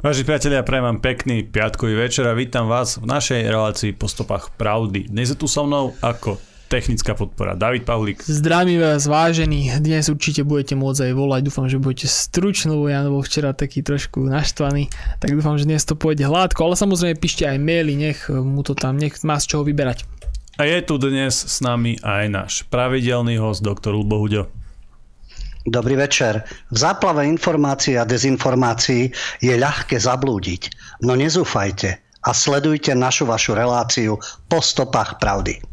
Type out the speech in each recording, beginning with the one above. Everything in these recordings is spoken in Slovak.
Vážení priatelia, prajem vám pekný piatkový večer a vítam vás v našej relácii po stopách pravdy. Dnes je tu so mnou ako technická podpora David Pavlík. Zdravím vás vážení, dnes určite budete môcť aj volať, dúfam, že budete stručnú, ja bol včera taký trošku naštvaný, tak dúfam, že dnes to pôjde hladko, ale samozrejme píšte aj maily, nech mu to tam, nech má z čoho vyberať. A je tu dnes s nami aj náš pravidelný host, doktor Lubo Huďo. Dobrý večer. V záplave informácií a dezinformácií je ľahké zablúdiť, no nezúfajte a sledujte našu vašu reláciu po stopách pravdy.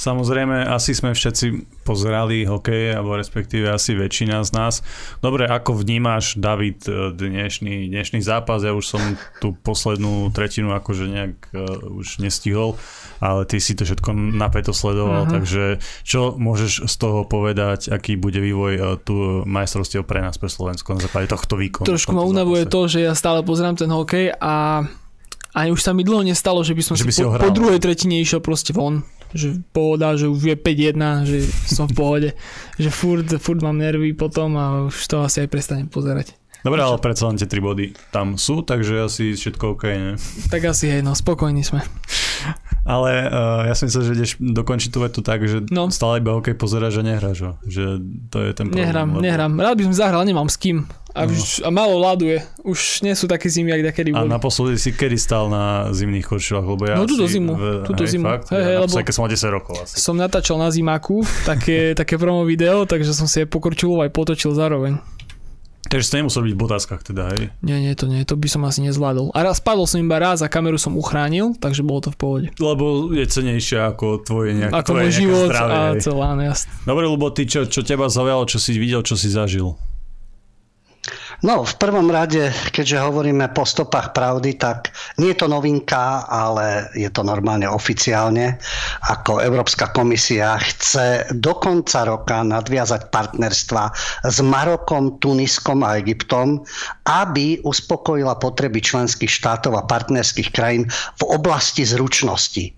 Samozrejme, asi sme všetci pozerali hokej, alebo respektíve asi väčšina z nás. Dobre, ako vnímaš, David, dnešný, dnešný zápas? Ja už som tú poslednú tretinu akože nejak uh, už nestihol, ale ty si to všetko napäto sledoval, uh-huh. takže čo môžeš z toho povedať, aký bude vývoj uh, tu majstrovstiev pre nás, pre Slovensko na základe tohto výkonu? Trošku ma unavuje to, že ja stále pozerám ten hokej a ani už sa mi dlho nestalo, že by som že si, by si po, po druhej tretine išiel proste von. Že pohoda, že už je 5-1, že som v pohode, že furt, furt mám nervy potom a už to asi aj prestanem pozerať. Dobre, ale predsa len tie 3 body tam sú, takže asi všetko OK, ne? Tak asi hej, no spokojní sme. Ale uh, ja si myslím, že ideš dokončiť tú vetu tak, že no. stále iba hokej pozeráš a nehráš Že to je ten problém. Nehrám, lebo... nehrám. Rád by som zahral, nemám s kým. A, no. už, a malo ľaduje. Už nie sú také zimy, ako kedy boli. A naposledy si kedy stal na zimných kočilách? Lebo ja no túto zimu. V, túto hej, zimu. Fakt? Hej, hej, lebo keď som mal 10 rokov asi. Som natáčal na zimáku také, také promo video, takže som si aj pokorčil aj potočil zároveň. Takže ste nemusel byť v botáskach teda, hej? Nie, nie, to nie, to by som asi nezvládol. A raz spadol som iba raz a kameru som uchránil, takže bolo to v pohode. Lebo je cenejšie ako tvoje nejak, Ako tvoje môj život zdravie, a celá, no jasne. Dobre, lebo ty, čo, čo teba zaujalo, čo si videl, čo si zažil? No, v prvom rade, keďže hovoríme po stopách pravdy, tak nie je to novinka, ale je to normálne oficiálne, ako Európska komisia chce do konca roka nadviazať partnerstva s Marokom, Tuniskom a Egyptom, aby uspokojila potreby členských štátov a partnerských krajín v oblasti zručnosti.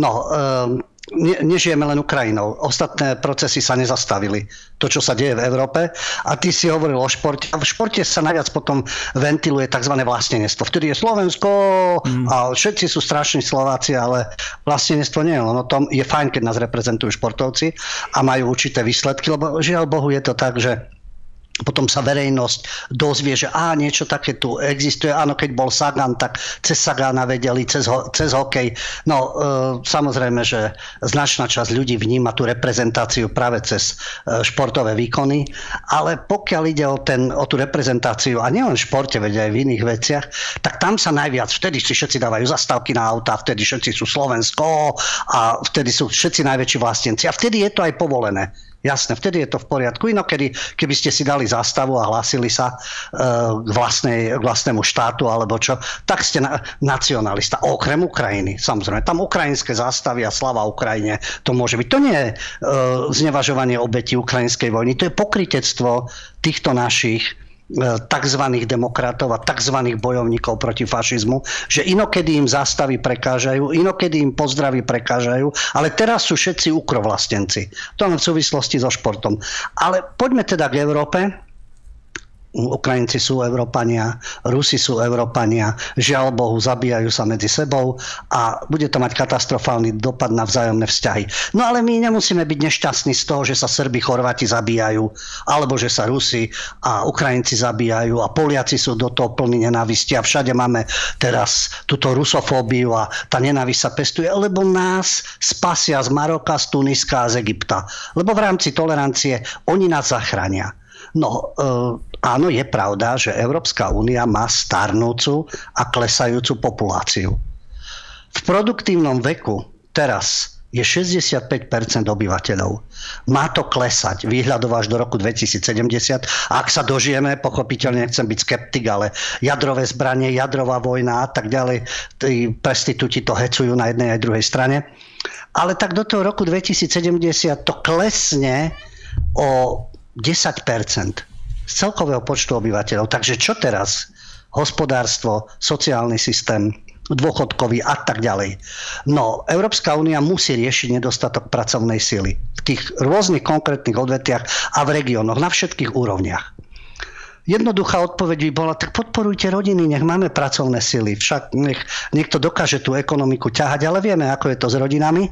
No, um, ne, nežijeme len Ukrajinou. Ostatné procesy sa nezastavili. To, čo sa deje v Európe. A ty si hovoril o športe. A v športe sa najviac potom ventiluje tzv. vlastnenectvo. Vtedy je Slovensko mm. a všetci sú strašní Slováci, ale vlastnenectvo nie je len o tom. Je fajn, keď nás reprezentujú športovci a majú určité výsledky, lebo žiaľ Bohu je to tak, že potom sa verejnosť dozvie, že á, niečo také tu existuje. Áno, keď bol Sagan, tak cez Sagana vedeli, cez, ho, cez hokej. No, e, samozrejme, že značná časť ľudí vníma tú reprezentáciu práve cez e, športové výkony, ale pokiaľ ide o, ten, o tú reprezentáciu, a nielen v športe, veď aj v iných veciach, tak tam sa najviac, vtedy si všetci dávajú zastávky na auta, vtedy všetci sú Slovensko a vtedy sú všetci najväčší vlastenci. A vtedy je to aj povolené. Jasné, vtedy je to v poriadku. Inokedy, keby ste si dali zástavu a hlásili sa uh, k, vlastnej, vlastnému štátu alebo čo, tak ste na, nacionalista. Okrem Ukrajiny, samozrejme. Tam ukrajinské zástavy a slava Ukrajine, to môže byť. To nie je uh, znevažovanie obeti ukrajinskej vojny, to je pokritectvo týchto našich E, tzv. demokratov a tzv. bojovníkov proti fašizmu, že inokedy im zástavy prekážajú, inokedy im pozdravy prekážajú, ale teraz sú všetci ukrovlastenci. To len v súvislosti so športom. Ale poďme teda k Európe Ukrajinci sú Európania, Rusi sú Európania, žiaľ Bohu, zabíjajú sa medzi sebou a bude to mať katastrofálny dopad na vzájomné vzťahy. No ale my nemusíme byť nešťastní z toho, že sa Srbi, Chorváti zabíjajú, alebo že sa Rusi a Ukrajinci zabíjajú a Poliaci sú do toho plní nenávisti a všade máme teraz túto rusofóbiu a tá nenávisť sa pestuje, lebo nás spasia z Maroka, z Tuniska a z Egypta. Lebo v rámci tolerancie oni nás zachránia. No, e, áno, je pravda, že Európska únia má starnúcu a klesajúcu populáciu. V produktívnom veku teraz je 65% obyvateľov. Má to klesať výhľadov až do roku 2070. A ak sa dožijeme, pochopiteľne nechcem byť skeptik, ale jadrové zbranie, jadrová vojna a tak ďalej, tí prestitúti to hecujú na jednej aj druhej strane. Ale tak do toho roku 2070 to klesne o 10 z celkového počtu obyvateľov. Takže čo teraz? Hospodárstvo, sociálny systém, dôchodkový a tak ďalej. No, Európska únia musí riešiť nedostatok pracovnej sily v tých rôznych konkrétnych odvetiach a v regiónoch, na všetkých úrovniach. Jednoduchá odpoveď by bola, tak podporujte rodiny, nech máme pracovné sily, však nech niekto dokáže tú ekonomiku ťahať, ale vieme, ako je to s rodinami. E,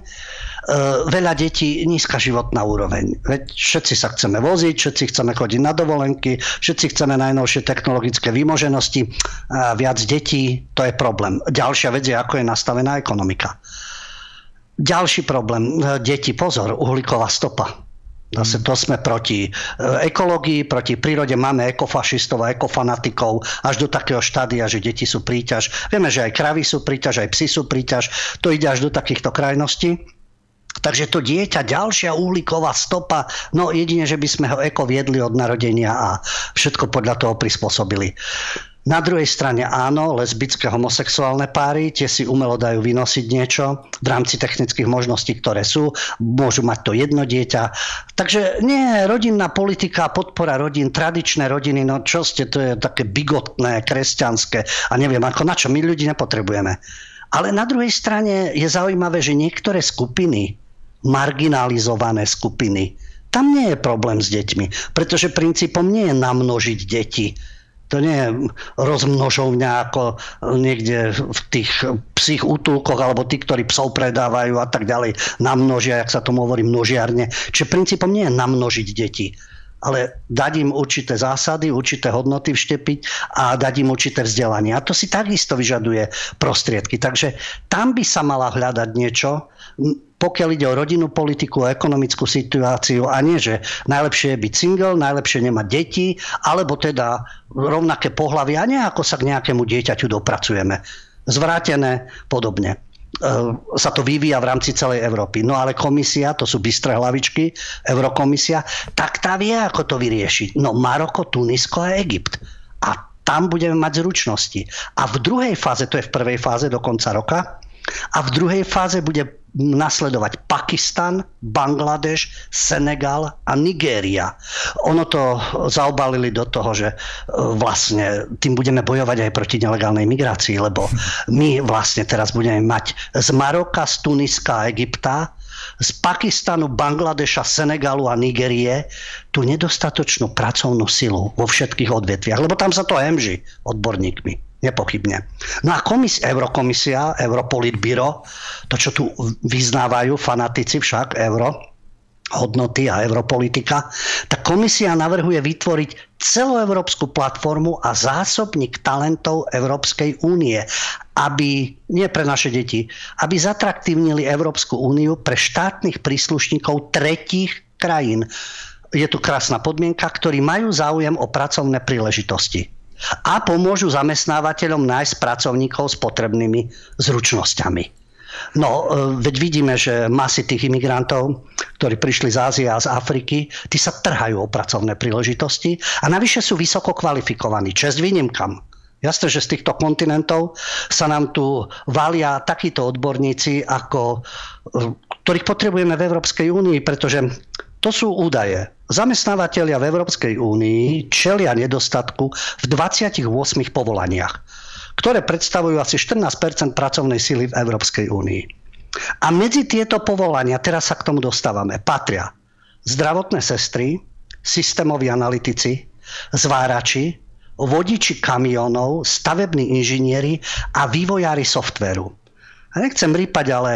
veľa detí, nízka životná úroveň. Veď všetci sa chceme voziť, všetci chceme chodiť na dovolenky, všetci chceme najnovšie technologické výmoženosti. A viac detí, to je problém. Ďalšia vec je, ako je nastavená ekonomika. Ďalší problém, e, deti, pozor, uhlíková stopa Zase to sme proti e, ekológii, proti prírode. Máme ekofašistov a ekofanatikov až do takého štádia, že deti sú príťaž. Vieme, že aj kravy sú príťaž, aj psi sú príťaž. To ide až do takýchto krajností. Takže to dieťa, ďalšia uhlíková stopa, no jedine, že by sme ho eko viedli od narodenia a všetko podľa toho prispôsobili. Na druhej strane áno, lesbické homosexuálne páry, tie si umelo dajú vynosiť niečo v rámci technických možností, ktoré sú. Môžu mať to jedno dieťa. Takže nie, rodinná politika, podpora rodín, tradičné rodiny, no čo ste, to je také bigotné, kresťanské a neviem ako, na čo my ľudí nepotrebujeme. Ale na druhej strane je zaujímavé, že niektoré skupiny, marginalizované skupiny, tam nie je problém s deťmi, pretože princípom nie je namnožiť deti to nie je rozmnožovňa ako niekde v tých psích útulkoch alebo tí, ktorí psov predávajú a tak ďalej, namnožia, jak sa tomu hovorí, množiarne. Čiže princípom nie je namnožiť deti, ale dať im určité zásady, určité hodnoty vštepiť a dať im určité vzdelanie. A to si takisto vyžaduje prostriedky. Takže tam by sa mala hľadať niečo, pokiaľ ide o rodinnú politiku, o ekonomickú situáciu a nie, že najlepšie je byť single, najlepšie nemať deti, alebo teda rovnaké pohľavy a nejako sa k nejakému dieťaťu dopracujeme. Zvrátené podobne sa to vyvíja v rámci celej Európy. No ale komisia, to sú bystré hlavičky, Eurokomisia, tak tá vie, ako to vyriešiť. No Maroko, Tunisko a Egypt. A tam budeme mať zručnosti. A v druhej fáze, to je v prvej fáze do konca roka, a v druhej fáze bude nasledovať Pakistan, Bangladeš, Senegal a Nigéria. Ono to zaobalili do toho, že e, vlastne tým budeme bojovať aj proti nelegálnej migrácii, lebo my vlastne teraz budeme mať z Maroka, z Tuniska a Egypta z Pakistanu, Bangladeša, Senegalu a Nigérie tú nedostatočnú pracovnú silu vo všetkých odvetviach, lebo tam sa to hemží odborníkmi. Nepochybne. No a komis, Eurokomisia, Europolitbiro, to, čo tu vyznávajú fanatici však, euro, hodnoty a europolitika, tak komisia navrhuje vytvoriť celoevropskú platformu a zásobník talentov Európskej únie, aby, nie pre naše deti, aby zatraktívnili Európsku úniu pre štátnych príslušníkov tretích krajín. Je tu krásna podmienka, ktorí majú záujem o pracovné príležitosti a pomôžu zamestnávateľom nájsť pracovníkov s potrebnými zručnosťami. No, e, veď vidíme, že masy tých imigrantov, ktorí prišli z Ázie a z Afriky, tí sa trhajú o pracovné príležitosti a navyše sú vysoko kvalifikovaní. Čest výnimkam. Jasné, že z týchto kontinentov sa nám tu valia takíto odborníci, ako, e, ktorých potrebujeme v Európskej únii, pretože to sú údaje. Zamestnávateľia v Európskej únii čelia nedostatku v 28 povolaniach, ktoré predstavujú asi 14% pracovnej sily v Európskej únii. A medzi tieto povolania, teraz sa k tomu dostávame, patria zdravotné sestry, systémoví analytici, zvárači, vodiči kamionov, stavební inžinieri a vývojári softveru. A nechcem rýpať, ale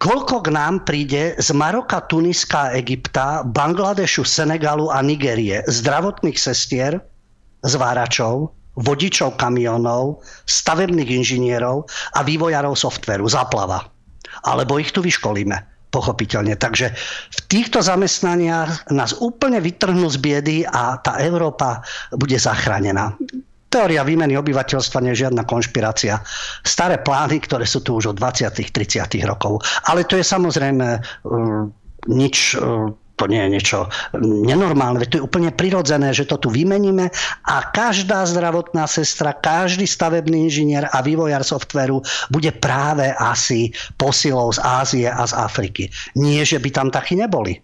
koľko k nám príde z Maroka, Tuniska, Egypta, Bangladešu, Senegalu a Nigérie zdravotných sestier, zváračov, vodičov kamionov, stavebných inžinierov a vývojárov softveru, zaplava. Alebo ich tu vyškolíme, pochopiteľne. Takže v týchto zamestnaniach nás úplne vytrhnú z biedy a tá Európa bude zachránená. Teória výmeny obyvateľstva nie je žiadna konšpirácia. Staré plány, ktoré sú tu už od 20. 30. rokov. Ale to je samozrejme uh, nič uh, to nie je niečo nenormálne, to je úplne prirodzené, že to tu vymeníme a každá zdravotná sestra, každý stavebný inžinier a vývojár softveru bude práve asi posilou z Ázie a z Afriky. Nie, že by tam takí neboli.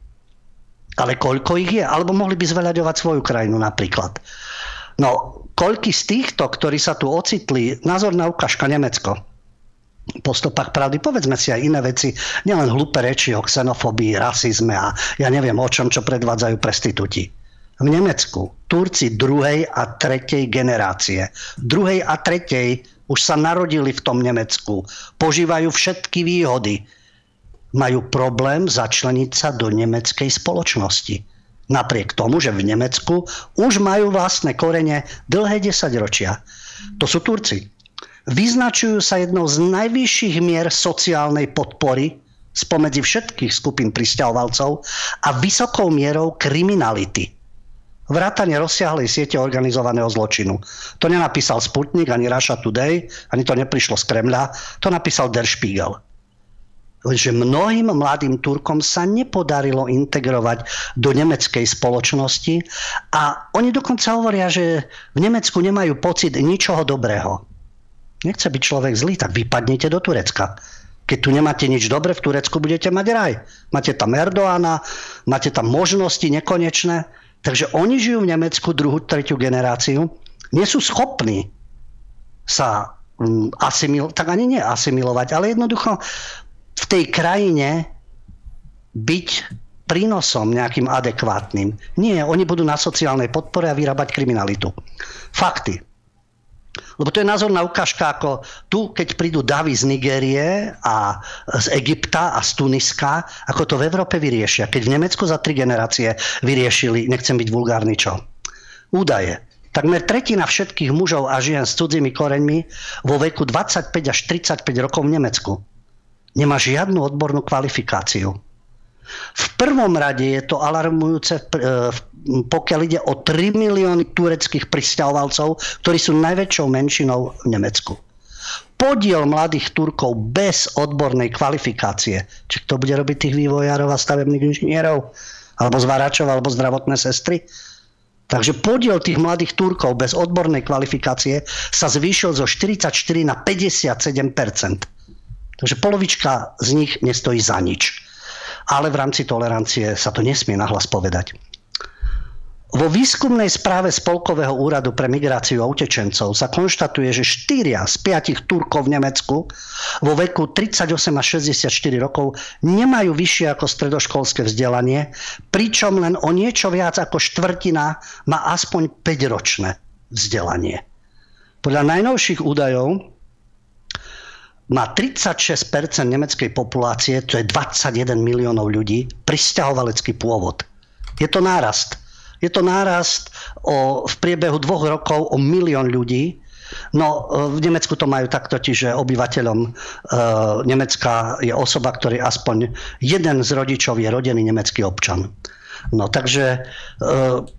Ale koľko ich je? Alebo mohli by zveľaďovať svoju krajinu napríklad. No, koľky z týchto, ktorí sa tu ocitli, názorná ukážka Nemecko, po stopách pravdy. Povedzme si aj iné veci, nielen hlúpe reči o xenofóbii, rasizme a ja neviem o čom, čo predvádzajú prestitúti. v Nemecku. Turci druhej a tretej generácie. Druhej a tretej už sa narodili v tom Nemecku. Požívajú všetky výhody. Majú problém začleniť sa do nemeckej spoločnosti. Napriek tomu, že v Nemecku už majú vlastné korene dlhé desaťročia. To sú Turci. Vyznačujú sa jednou z najvyšších mier sociálnej podpory spomedzi všetkých skupín pristahovalcov a vysokou mierou kriminality. Vrátanie rozsiahlej siete organizovaného zločinu. To nenapísal Sputnik, ani Russia Today, ani to neprišlo z Kremľa, to napísal Der Spiegel že mnohým mladým Turkom sa nepodarilo integrovať do nemeckej spoločnosti a oni dokonca hovoria, že v Nemecku nemajú pocit ničoho dobrého. Nechce byť človek zlý, tak vypadnite do Turecka. Keď tu nemáte nič dobre, v Turecku budete mať raj. Máte tam Erdoána, máte tam možnosti nekonečné. Takže oni žijú v Nemecku druhú, tretiu generáciu. Nie sú schopní sa mm, asimilovať, tak ani nie asimilovať, ale jednoducho v tej krajine byť prínosom nejakým adekvátnym. Nie, oni budú na sociálnej podpore a vyrábať kriminalitu. Fakty. Lebo to je názorná ukážka, ako tu, keď prídu davy z Nigérie a z Egypta a z Tuniska, ako to v Európe vyriešia. Keď v Nemecku za tri generácie vyriešili, nechcem byť vulgárny čo, údaje. Takmer tretina všetkých mužov a žien s cudzími koreňmi vo veku 25 až 35 rokov v Nemecku nemá žiadnu odbornú kvalifikáciu. V prvom rade je to alarmujúce, e, pokiaľ ide o 3 milióny tureckých pristahovalcov, ktorí sú najväčšou menšinou v Nemecku. Podiel mladých Turkov bez odbornej kvalifikácie, či kto bude robiť tých vývojárov a stavebných inžinierov, alebo zváračov, alebo zdravotné sestry, Takže podiel tých mladých Turkov bez odbornej kvalifikácie sa zvýšil zo 44 na 57 Takže polovička z nich nestojí za nič. Ale v rámci tolerancie sa to nesmie nahlas povedať. Vo výskumnej správe Spolkového úradu pre migráciu a utečencov sa konštatuje, že 4 z 5 Turkov v Nemecku vo veku 38 až 64 rokov nemajú vyššie ako stredoškolské vzdelanie, pričom len o niečo viac ako štvrtina má aspoň 5-ročné vzdelanie. Podľa najnovších údajov má 36% nemeckej populácie, to je 21 miliónov ľudí, pristahovalecký pôvod. Je to nárast. Je to nárast o, v priebehu dvoch rokov o milión ľudí. No v Nemecku to majú takto, čiže obyvateľom e, Nemecka je osoba, ktorý aspoň jeden z rodičov je rodený nemecký občan. No takže e,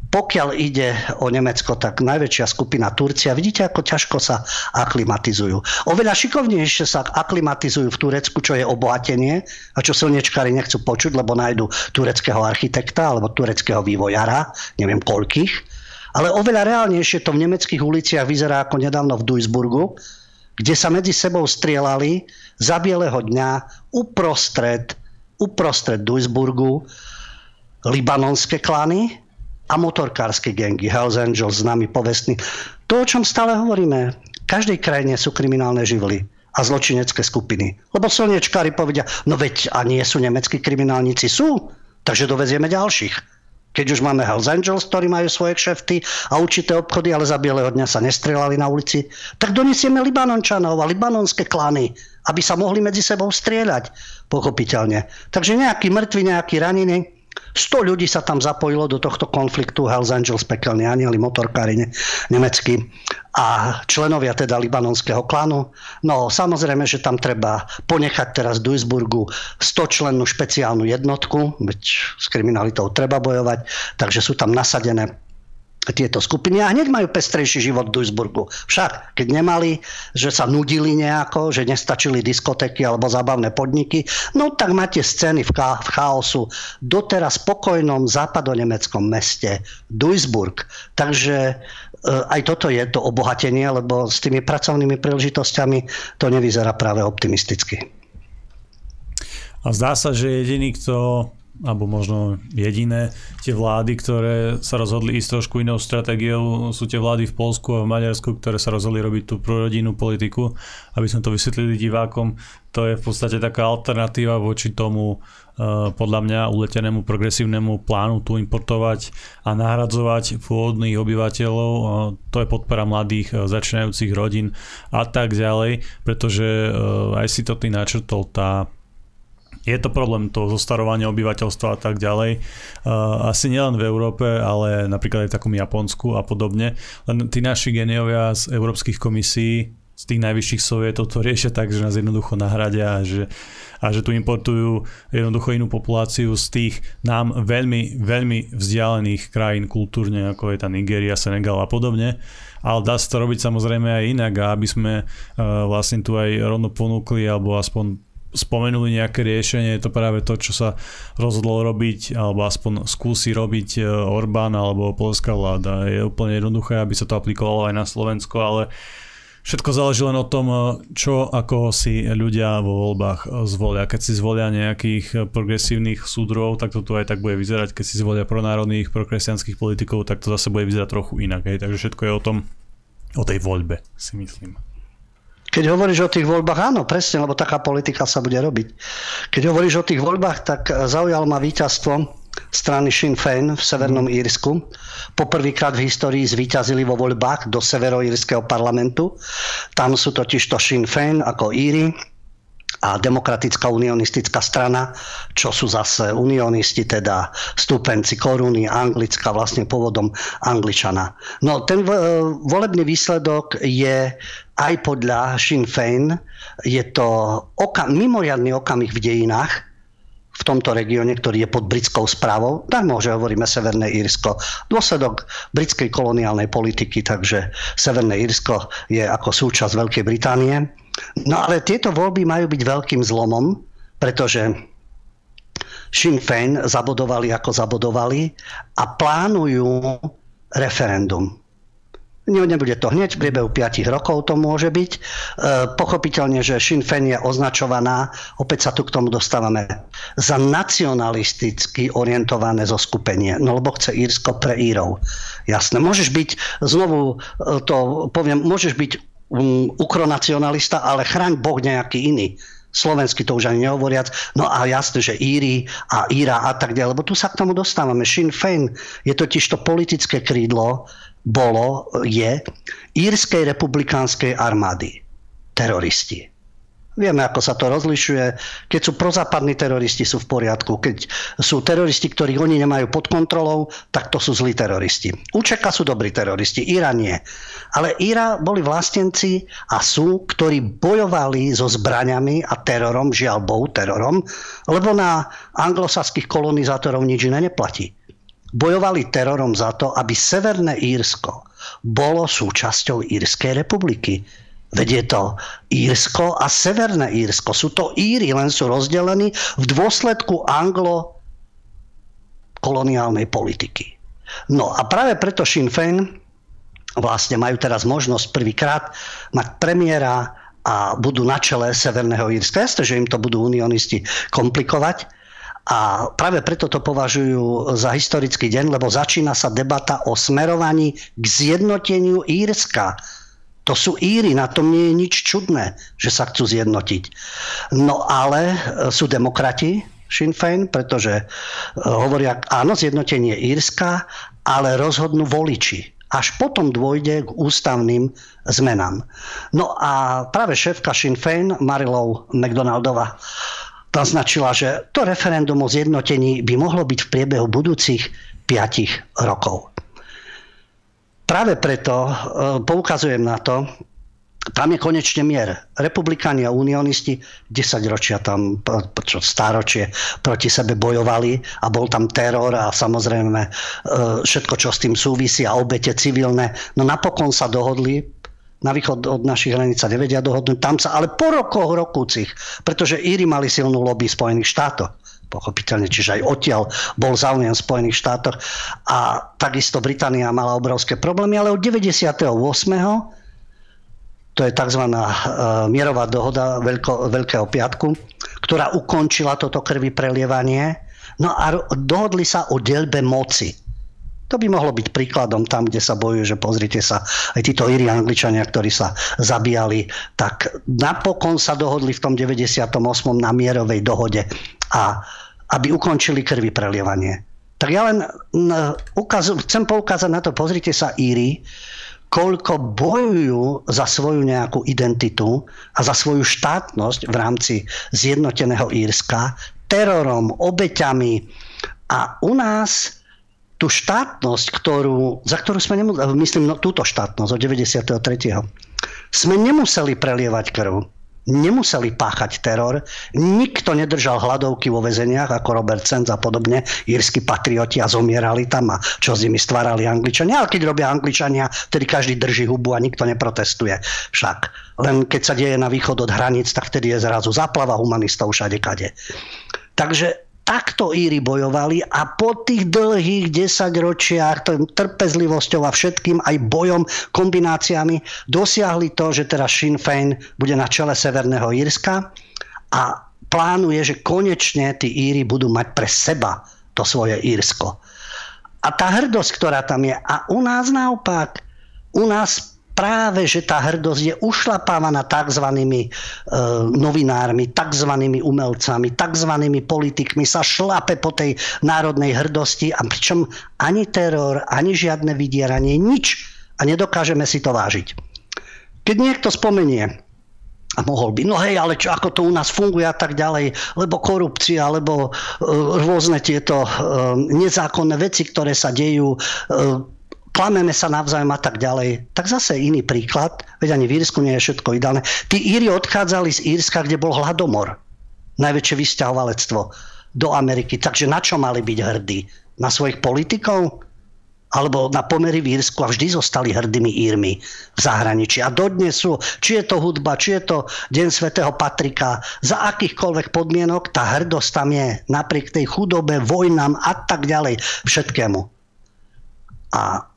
pokiaľ ide o Nemecko, tak najväčšia skupina Turcia. Vidíte, ako ťažko sa aklimatizujú. Oveľa šikovnejšie sa aklimatizujú v Turecku, čo je obohatenie a čo slnečkári nechcú počuť, lebo nájdu tureckého architekta alebo tureckého vývojara, neviem koľkých. Ale oveľa reálnejšie to v nemeckých uliciach vyzerá ako nedávno v Duisburgu, kde sa medzi sebou strieľali za bieleho dňa uprostred, uprostred Duisburgu libanonské klany a motorkárske gengy, Hells Angels, známy povestný. To, o čom stále hovoríme, v každej krajine sú kriminálne živly a zločinecké skupiny. Lebo slniečkári povedia, no veď a nie sú nemeckí kriminálnici, sú, takže dovezieme ďalších. Keď už máme Hells Angels, ktorí majú svoje kšefty a určité obchody, ale za bieleho dňa sa nestrelali na ulici, tak donesieme Libanončanov a libanonské klany, aby sa mohli medzi sebou strieľať, pochopiteľne. Takže nejaký mŕtvy, nejaký raniny, 100 ľudí sa tam zapojilo do tohto konfliktu Hells Angels, pekelní anieli, motorkári ne, nemeckí a členovia teda libanonského klanu. No samozrejme, že tam treba ponechať teraz Duisburgu 100 člennú špeciálnu jednotku, veď s kriminalitou treba bojovať, takže sú tam nasadené tieto skupiny a hneď majú pestrejší život v Duisburgu. Však, keď nemali, že sa nudili nejako, že nestačili diskotéky alebo zábavné podniky, no tak máte scény v, cha- v chaosu doteraz spokojnom západonemeckom meste Duisburg. Takže e, aj toto je to obohatenie, lebo s tými pracovnými príležitosťami to nevyzerá práve optimisticky. A zdá sa, že jediný, kto alebo možno jediné, tie vlády, ktoré sa rozhodli ísť trošku inou stratégiou, sú tie vlády v Polsku a v Maďarsku, ktoré sa rozhodli robiť tú prorodinnú politiku. Aby sme to vysvetlili divákom, to je v podstate taká alternatíva voči tomu uh, podľa mňa uletenému progresívnemu plánu tu importovať a nahradzovať pôvodných obyvateľov. To je podpora mladých uh, začínajúcich rodín a tak ďalej, pretože uh, aj si to ty načrtol, tá je to problém to zostarovanie obyvateľstva a tak ďalej. Uh, asi nielen v Európe, ale napríklad aj v takom Japonsku a podobne. Len tí naši geniovia z európskych komisí z tých najvyšších sovietov to riešia tak, že nás jednoducho nahradia a že, a že tu importujú jednoducho inú populáciu z tých nám veľmi, veľmi vzdialených krajín kultúrne, ako je tá Nigeria, Senegal a podobne. Ale dá sa to robiť samozrejme aj inak aby sme uh, vlastne tu aj rovno ponúkli alebo aspoň spomenuli nejaké riešenie, je to práve to, čo sa rozhodlo robiť, alebo aspoň skúsi robiť e, Orbán alebo polská vláda. Je úplne jednoduché, aby sa to aplikovalo aj na Slovensko, ale Všetko záleží len o tom, e, čo ako si ľudia vo voľbách e, zvolia. Keď si zvolia nejakých progresívnych súdrov, tak to tu aj tak bude vyzerať. Keď si zvolia pronárodných, prokresťanských politikov, tak to zase bude vyzerať trochu inak. Hej. Takže všetko je o tom, o tej voľbe, si myslím. Keď hovoríš o tých voľbách, áno, presne, lebo taká politika sa bude robiť. Keď hovoríš o tých voľbách, tak zaujal ma víťazstvo strany Sinn Féin v Severnom mhm. Írsku. Poprvýkrát v histórii zvíťazili vo voľbách do severoírskeho parlamentu. Tam sú totiž to Sinn Féin ako Íry, a demokratická unionistická strana, čo sú zase unionisti, teda stúpenci koruny, anglická, vlastne pôvodom angličana. No ten volebný výsledok je aj podľa Sinn Féin, je to oka- mimoriadný okamih v dejinách, v tomto regióne, ktorý je pod britskou správou, tak môže hovoríme Severné Írsko. Dôsledok britskej koloniálnej politiky, takže Severné Írsko je ako súčasť Veľkej Británie. No ale tieto voľby majú byť veľkým zlomom, pretože Sinn Féin zabodovali ako zabodovali a plánujú referendum. Nebude to hneď, v priebehu 5 rokov to môže byť. E, pochopiteľne, že Sinn Féin je označovaná, opäť sa tu k tomu dostávame, za nacionalisticky orientované zoskupenie. No lebo chce Írsko pre Írov. Jasné, môžeš byť, znovu e, to poviem, môžeš byť um, ukronacionalista, ale chraň Boh nejaký iný slovensky to už ani nehovoriac, no a jasné, že Íri a Íra a tak ďalej, lebo tu sa k tomu dostávame. Sinn Féin je totiž to politické krídlo, bolo, je Írskej republikánskej armády. Teroristi. Vieme, ako sa to rozlišuje. Keď sú prozápadní teroristi, sú v poriadku. Keď sú teroristi, ktorých oni nemajú pod kontrolou, tak to sú zlí teroristi. Učeka sú dobrí teroristi, Íra nie. Ale Íra boli vlastenci a sú, ktorí bojovali so zbraňami a terorom, žiaľ Bohu, terorom, lebo na anglosaských kolonizátorov nič iné neplatí bojovali terorom za to, aby Severné Írsko bolo súčasťou Írskej republiky. Veď je to Írsko a Severné Írsko. Sú to Íry, len sú rozdelení v dôsledku anglo-koloniálnej politiky. No a práve preto Sinn Féin vlastne majú teraz možnosť prvýkrát mať premiéra a budú na čele Severného Írska. Jasne, že im to budú unionisti komplikovať, a práve preto to považujú za historický deň, lebo začína sa debata o smerovaní k zjednoteniu Írska. To sú Íry, na tom nie je nič čudné, že sa chcú zjednotiť. No ale e, sú demokrati, Sinn Féin, pretože e, hovoria, áno, zjednotenie Írska, ale rozhodnú voliči. Až potom dôjde k ústavným zmenám. No a práve šéfka Sinn Féin, Marilou McDonaldova, naznačila, že to referendum o zjednotení by mohlo byť v priebehu budúcich 5 rokov. Práve preto e, poukazujem na to, tam je konečne mier. Republikáni a unionisti 10 ročia tam, čo stáročie proti sebe bojovali a bol tam teror a samozrejme e, všetko, čo s tým súvisí a obete civilné. No napokon sa dohodli na východ od našich hraníc sa nevedia dohodnúť. Tam sa, ale po rokoch rokúcich, pretože Íry mali silnú lobby Spojených štátoch pochopiteľne, čiže aj odtiaľ bol záujem v Spojených štátoch a takisto Británia mala obrovské problémy, ale od 98. to je tzv. Uh, mierová dohoda Veľko, Veľkého piatku, ktorá ukončila toto krvi prelievanie No a dohodli sa o delbe moci. To by mohlo byť príkladom tam, kde sa bojuje, že pozrite sa, aj títo Íri Angličania, ktorí sa zabíjali, tak napokon sa dohodli v tom 98. na mierovej dohode a aby ukončili krvi prelievanie. Tak ja len ukazu, chcem poukázať na to, pozrite sa Íri, koľko bojujú za svoju nejakú identitu a za svoju štátnosť v rámci zjednoteného Írska terorom, obeťami. A u nás tú štátnosť, ktorú, za ktorú sme nemuseli, myslím no, túto štátnosť od 93. sme nemuseli prelievať krv. Nemuseli páchať teror, nikto nedržal hladovky vo väzeniach ako Robert Senz a podobne, írsky patrioti a zomierali tam a čo s nimi stvárali Angličania. Ale keď robia Angličania, vtedy každý drží hubu a nikto neprotestuje. Však len keď sa deje na východ od hraníc, tak vtedy je zrazu záplava humanistov všade kade. Takže takto Íri bojovali a po tých dlhých 10 ročiach trpezlivosťou a všetkým aj bojom, kombináciami dosiahli to, že teraz Sinn Féin bude na čele Severného Írska a plánuje, že konečne tí Íri budú mať pre seba to svoje Írsko. A tá hrdosť, ktorá tam je. A u nás naopak, u nás práve, že tá hrdosť je ušlapávaná tzv. E, novinármi, tzv. umelcami, tzv. politikmi, sa šlape po tej národnej hrdosti a pričom ani teror, ani žiadne vydieranie, nič a nedokážeme si to vážiť. Keď niekto spomenie, a mohol by, no hej, ale čo, ako to u nás funguje a tak ďalej, lebo korupcia, alebo e, rôzne tieto e, nezákonné veci, ktoré sa dejú, klameme sa navzájom a tak ďalej. Tak zase iný príklad, veď ani v Írsku nie je všetko ideálne. Tí Íri odchádzali z Írska, kde bol hladomor. Najväčšie vysťahovalectvo do Ameriky. Takže na čo mali byť hrdí? Na svojich politikov? Alebo na pomery v Írsku a vždy zostali hrdými Írmi v zahraničí. A dodnes sú, či je to hudba, či je to Deň svätého Patrika, za akýchkoľvek podmienok tá hrdosť tam je. Napriek tej chudobe, vojnám a tak ďalej, všetkému. A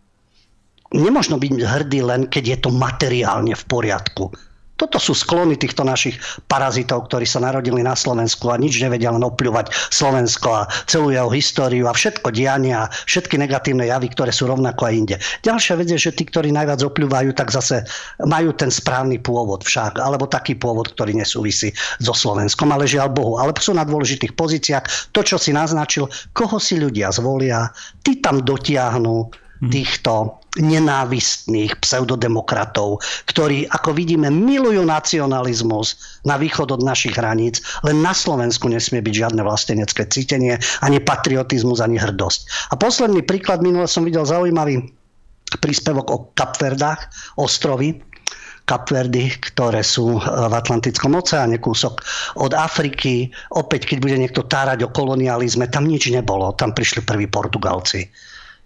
nemožno byť hrdý len, keď je to materiálne v poriadku. Toto sú sklony týchto našich parazitov, ktorí sa narodili na Slovensku a nič nevedia len opľúvať Slovensko a celú jeho históriu a všetko diania a všetky negatívne javy, ktoré sú rovnako aj inde. Ďalšia vec je, že tí, ktorí najviac opľúvajú, tak zase majú ten správny pôvod však, alebo taký pôvod, ktorý nesúvisí so Slovenskom, ale žiaľ Bohu. Ale sú na dôležitých pozíciách. To, čo si naznačil, koho si ľudia zvolia, tí tam dotiahnu Mhm. týchto nenávistných pseudodemokratov, ktorí, ako vidíme, milujú nacionalizmus na východ od našich hraníc, len na Slovensku nesmie byť žiadne vlastenecké cítenie, ani patriotizmus, ani hrdosť. A posledný príklad, minule som videl zaujímavý príspevok o Kapverdách, ostrovy, Kapverdy, ktoré sú v Atlantickom oceáne, kúsok od Afriky. Opäť, keď bude niekto tárať o kolonializme, tam nič nebolo. Tam prišli prví Portugalci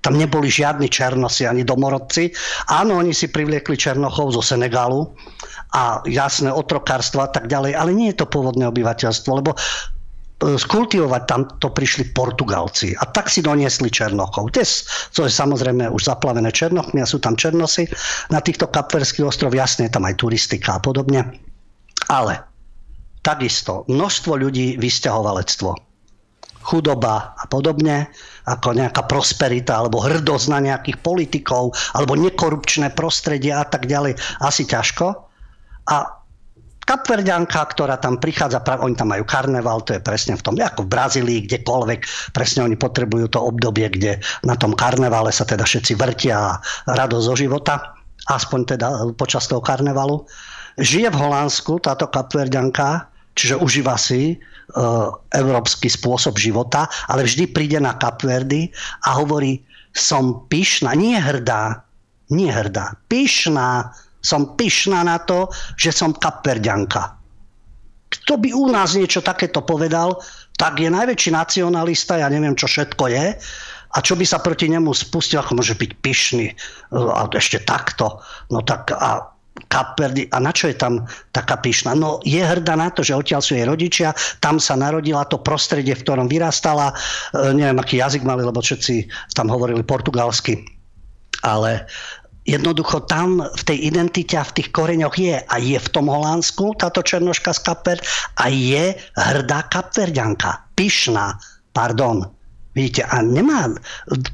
tam neboli žiadni černosi ani domorodci. Áno, oni si privliekli černochov zo Senegalu a jasné otrokárstvo a tak ďalej, ale nie je to pôvodné obyvateľstvo, lebo e, skultivovať tam to prišli Portugalci a tak si doniesli Černochov. Dnes, to je samozrejme už zaplavené Černochmi a sú tam Černosy na týchto kapverských ostrov, jasne je tam aj turistika a podobne. Ale takisto množstvo ľudí vysťahovalectvo chudoba a podobne, ako nejaká prosperita alebo hrdosť na nejakých politikov alebo nekorupčné prostredie a tak ďalej, asi ťažko. A Kapverďanka, ktorá tam prichádza, oni tam majú karneval, to je presne v tom, ako v Brazílii, kdekoľvek, presne oni potrebujú to obdobie, kde na tom karnevale sa teda všetci vrtia a radosť zo života, aspoň teda počas toho karnevalu. Žije v Holandsku táto kapverďanka, čiže užíva si Eh, európsky spôsob života, ale vždy príde na Kapverdy a hovorí, som pyšná, nie hrdá, nie hrdá, pyšná, som pyšná na to, že som kapverďanka. Kto by u nás niečo takéto povedal, tak je najväčší nacionalista, ja neviem, čo všetko je, a čo by sa proti nemu spustil, ako môže byť pyšný, a ešte takto. No tak a Kapverdy. A na čo je tam taká pyšná? No je hrdá na to, že odtiaľ sú jej rodičia, tam sa narodila to prostredie, v ktorom vyrastala. E, neviem, aký jazyk mali, lebo všetci tam hovorili portugalsky. Ale jednoducho tam v tej identite a v tých koreňoch je. A je v tom Holandsku táto černoška z Kapver a je hrdá kapverďanka. Pyšná Pardon. Vidíte, a nemá,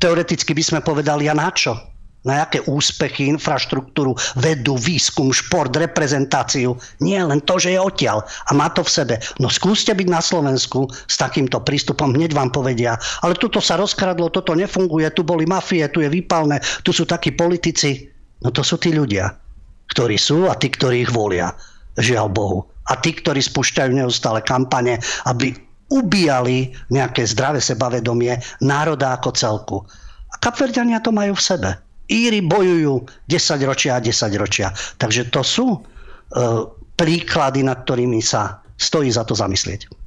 teoreticky by sme povedali, a na čo? Na aké úspechy, infraštruktúru, vedu, výskum, šport, reprezentáciu. Nie len to, že je odtiaľ a má to v sebe. No skúste byť na Slovensku s takýmto prístupom, hneď vám povedia, ale tuto sa rozkradlo, toto nefunguje, tu boli mafie, tu je výpalné, tu sú takí politici. No to sú tí ľudia, ktorí sú a tí, ktorí ich volia. Žiaľ Bohu. A tí, ktorí spúšťajú neustále kampane, aby ubíjali nejaké zdravé sebavedomie národa ako celku. A Kapverdiania to majú v sebe. Íry bojujú 10 ročia a 10 ročia. Takže to sú e, príklady, nad ktorými sa stojí za to zamyslieť.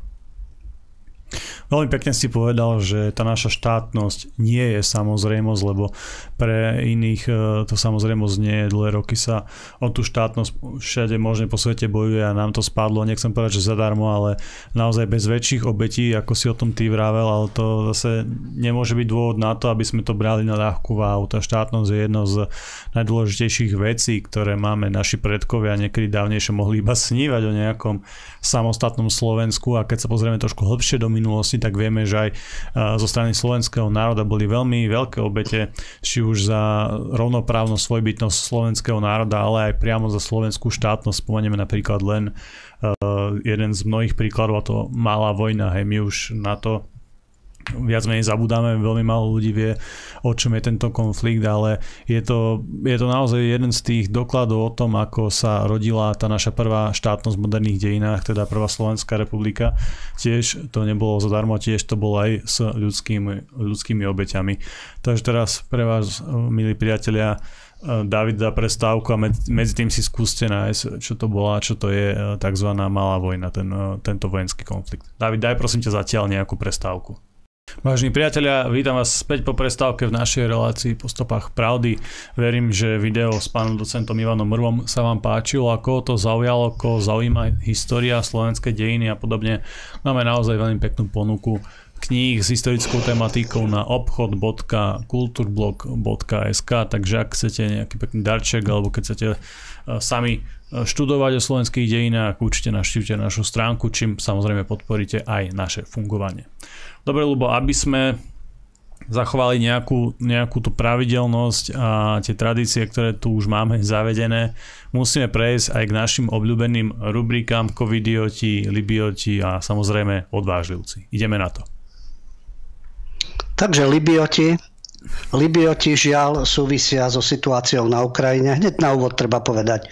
Veľmi pekne si povedal, že tá naša štátnosť nie je samozrejmosť, lebo pre iných e, to samozrejmosť nie je. Dlhé roky sa o tú štátnosť všade možne po svete bojuje a nám to spadlo, nechcem povedať, že zadarmo, ale naozaj bez väčších obetí, ako si o tom ty vravel, ale to zase nemôže byť dôvod na to, aby sme to brali na ľahkú váhu. Tá štátnosť je jedno z najdôležitejších vecí, ktoré máme naši predkovia niekedy dávnejšie mohli iba snívať o nejakom samostatnom Slovensku a keď sa pozrieme trošku hlbšie do minulosti, tak vieme, že aj zo strany slovenského národa boli veľmi veľké obete, či už za rovnoprávnosť, svojbytnosť slovenského národa, ale aj priamo za slovenskú štátnosť. Spomenieme napríklad len jeden z mnohých príkladov, a to malá vojna. Hej, my už na to viac menej zabudáme, veľmi málo ľudí vie, o čom je tento konflikt, ale je to, je to naozaj jeden z tých dokladov o tom, ako sa rodila tá naša prvá štátnosť v moderných dejinách, teda prvá Slovenská republika. Tiež to nebolo zadarmo, tiež to bolo aj s ľudskými, ľudskými obeťami. Takže teraz pre vás, milí priatelia, David dá prestávku a medzi, medzi tým si skúste nájsť, čo to bola, čo to je tzv. malá vojna, ten, tento vojenský konflikt. David, daj prosím ťa zatiaľ nejakú prestávku. Vážení priatelia, vítam vás späť po prestávke v našej relácii po stopách pravdy. Verím, že video s pánom docentom Ivanom Mrvom sa vám páčilo, ako to zaujalo, ako zaujíma história, slovenské dejiny a podobne. Máme naozaj veľmi peknú ponuku kníh s historickou tematikou na obchod.kulturblog.sk takže ak chcete nejaký pekný darček alebo keď chcete e, sami e, študovať o slovenských dejinách, určite naštívte našu stránku, čím samozrejme podporíte aj naše fungovanie. Dobre, lebo aby sme zachovali nejakú, nejakú tú pravidelnosť a tie tradície, ktoré tu už máme zavedené, musíme prejsť aj k našim obľúbeným rubrikám covidioti, libioti a samozrejme odvážlivci. Ideme na to. Takže libioti, libioti žiaľ súvisia so situáciou na Ukrajine. Hneď na úvod treba povedať,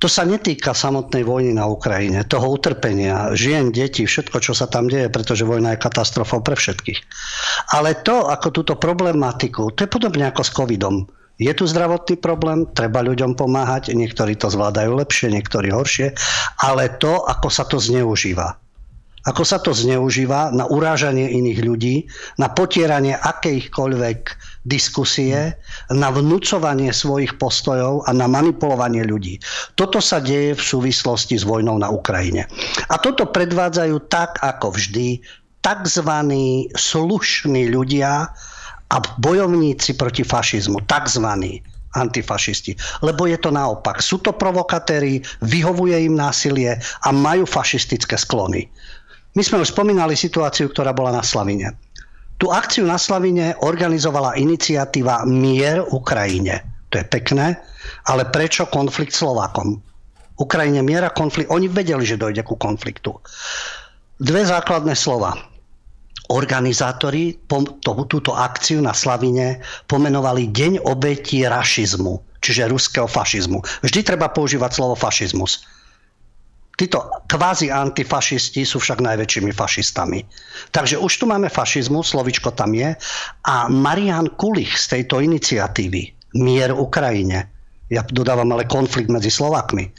to sa netýka samotnej vojny na Ukrajine, toho utrpenia, žien, detí, všetko, čo sa tam deje, pretože vojna je katastrofou pre všetkých. Ale to, ako túto problematiku, to je podobne ako s covidom. Je tu zdravotný problém, treba ľuďom pomáhať, niektorí to zvládajú lepšie, niektorí horšie, ale to, ako sa to zneužíva. Ako sa to zneužíva na urážanie iných ľudí, na potieranie akýchkoľvek diskusie, na vnúcovanie svojich postojov a na manipulovanie ľudí. Toto sa deje v súvislosti s vojnou na Ukrajine. A toto predvádzajú tak, ako vždy, tzv. slušní ľudia a bojovníci proti fašizmu, tzv antifašisti. Lebo je to naopak. Sú to provokatéri, vyhovuje im násilie a majú fašistické sklony. My sme už spomínali situáciu, ktorá bola na Slavine. Tú akciu na Slavine organizovala iniciatíva Mier Ukrajine. To je pekné, ale prečo konflikt Slovákom? Ukrajine miera konflikt. Oni vedeli, že dojde ku konfliktu. Dve základné slova. Organizátori to, túto akciu na Slavine pomenovali Deň obetí rašizmu, čiže ruského fašizmu. Vždy treba používať slovo fašizmus Títo kvázi antifašisti sú však najväčšími fašistami. Takže už tu máme fašizmu, slovičko tam je. A Marian Kulich z tejto iniciatívy Mier Ukrajine, ja dodávam ale konflikt medzi Slovakmi,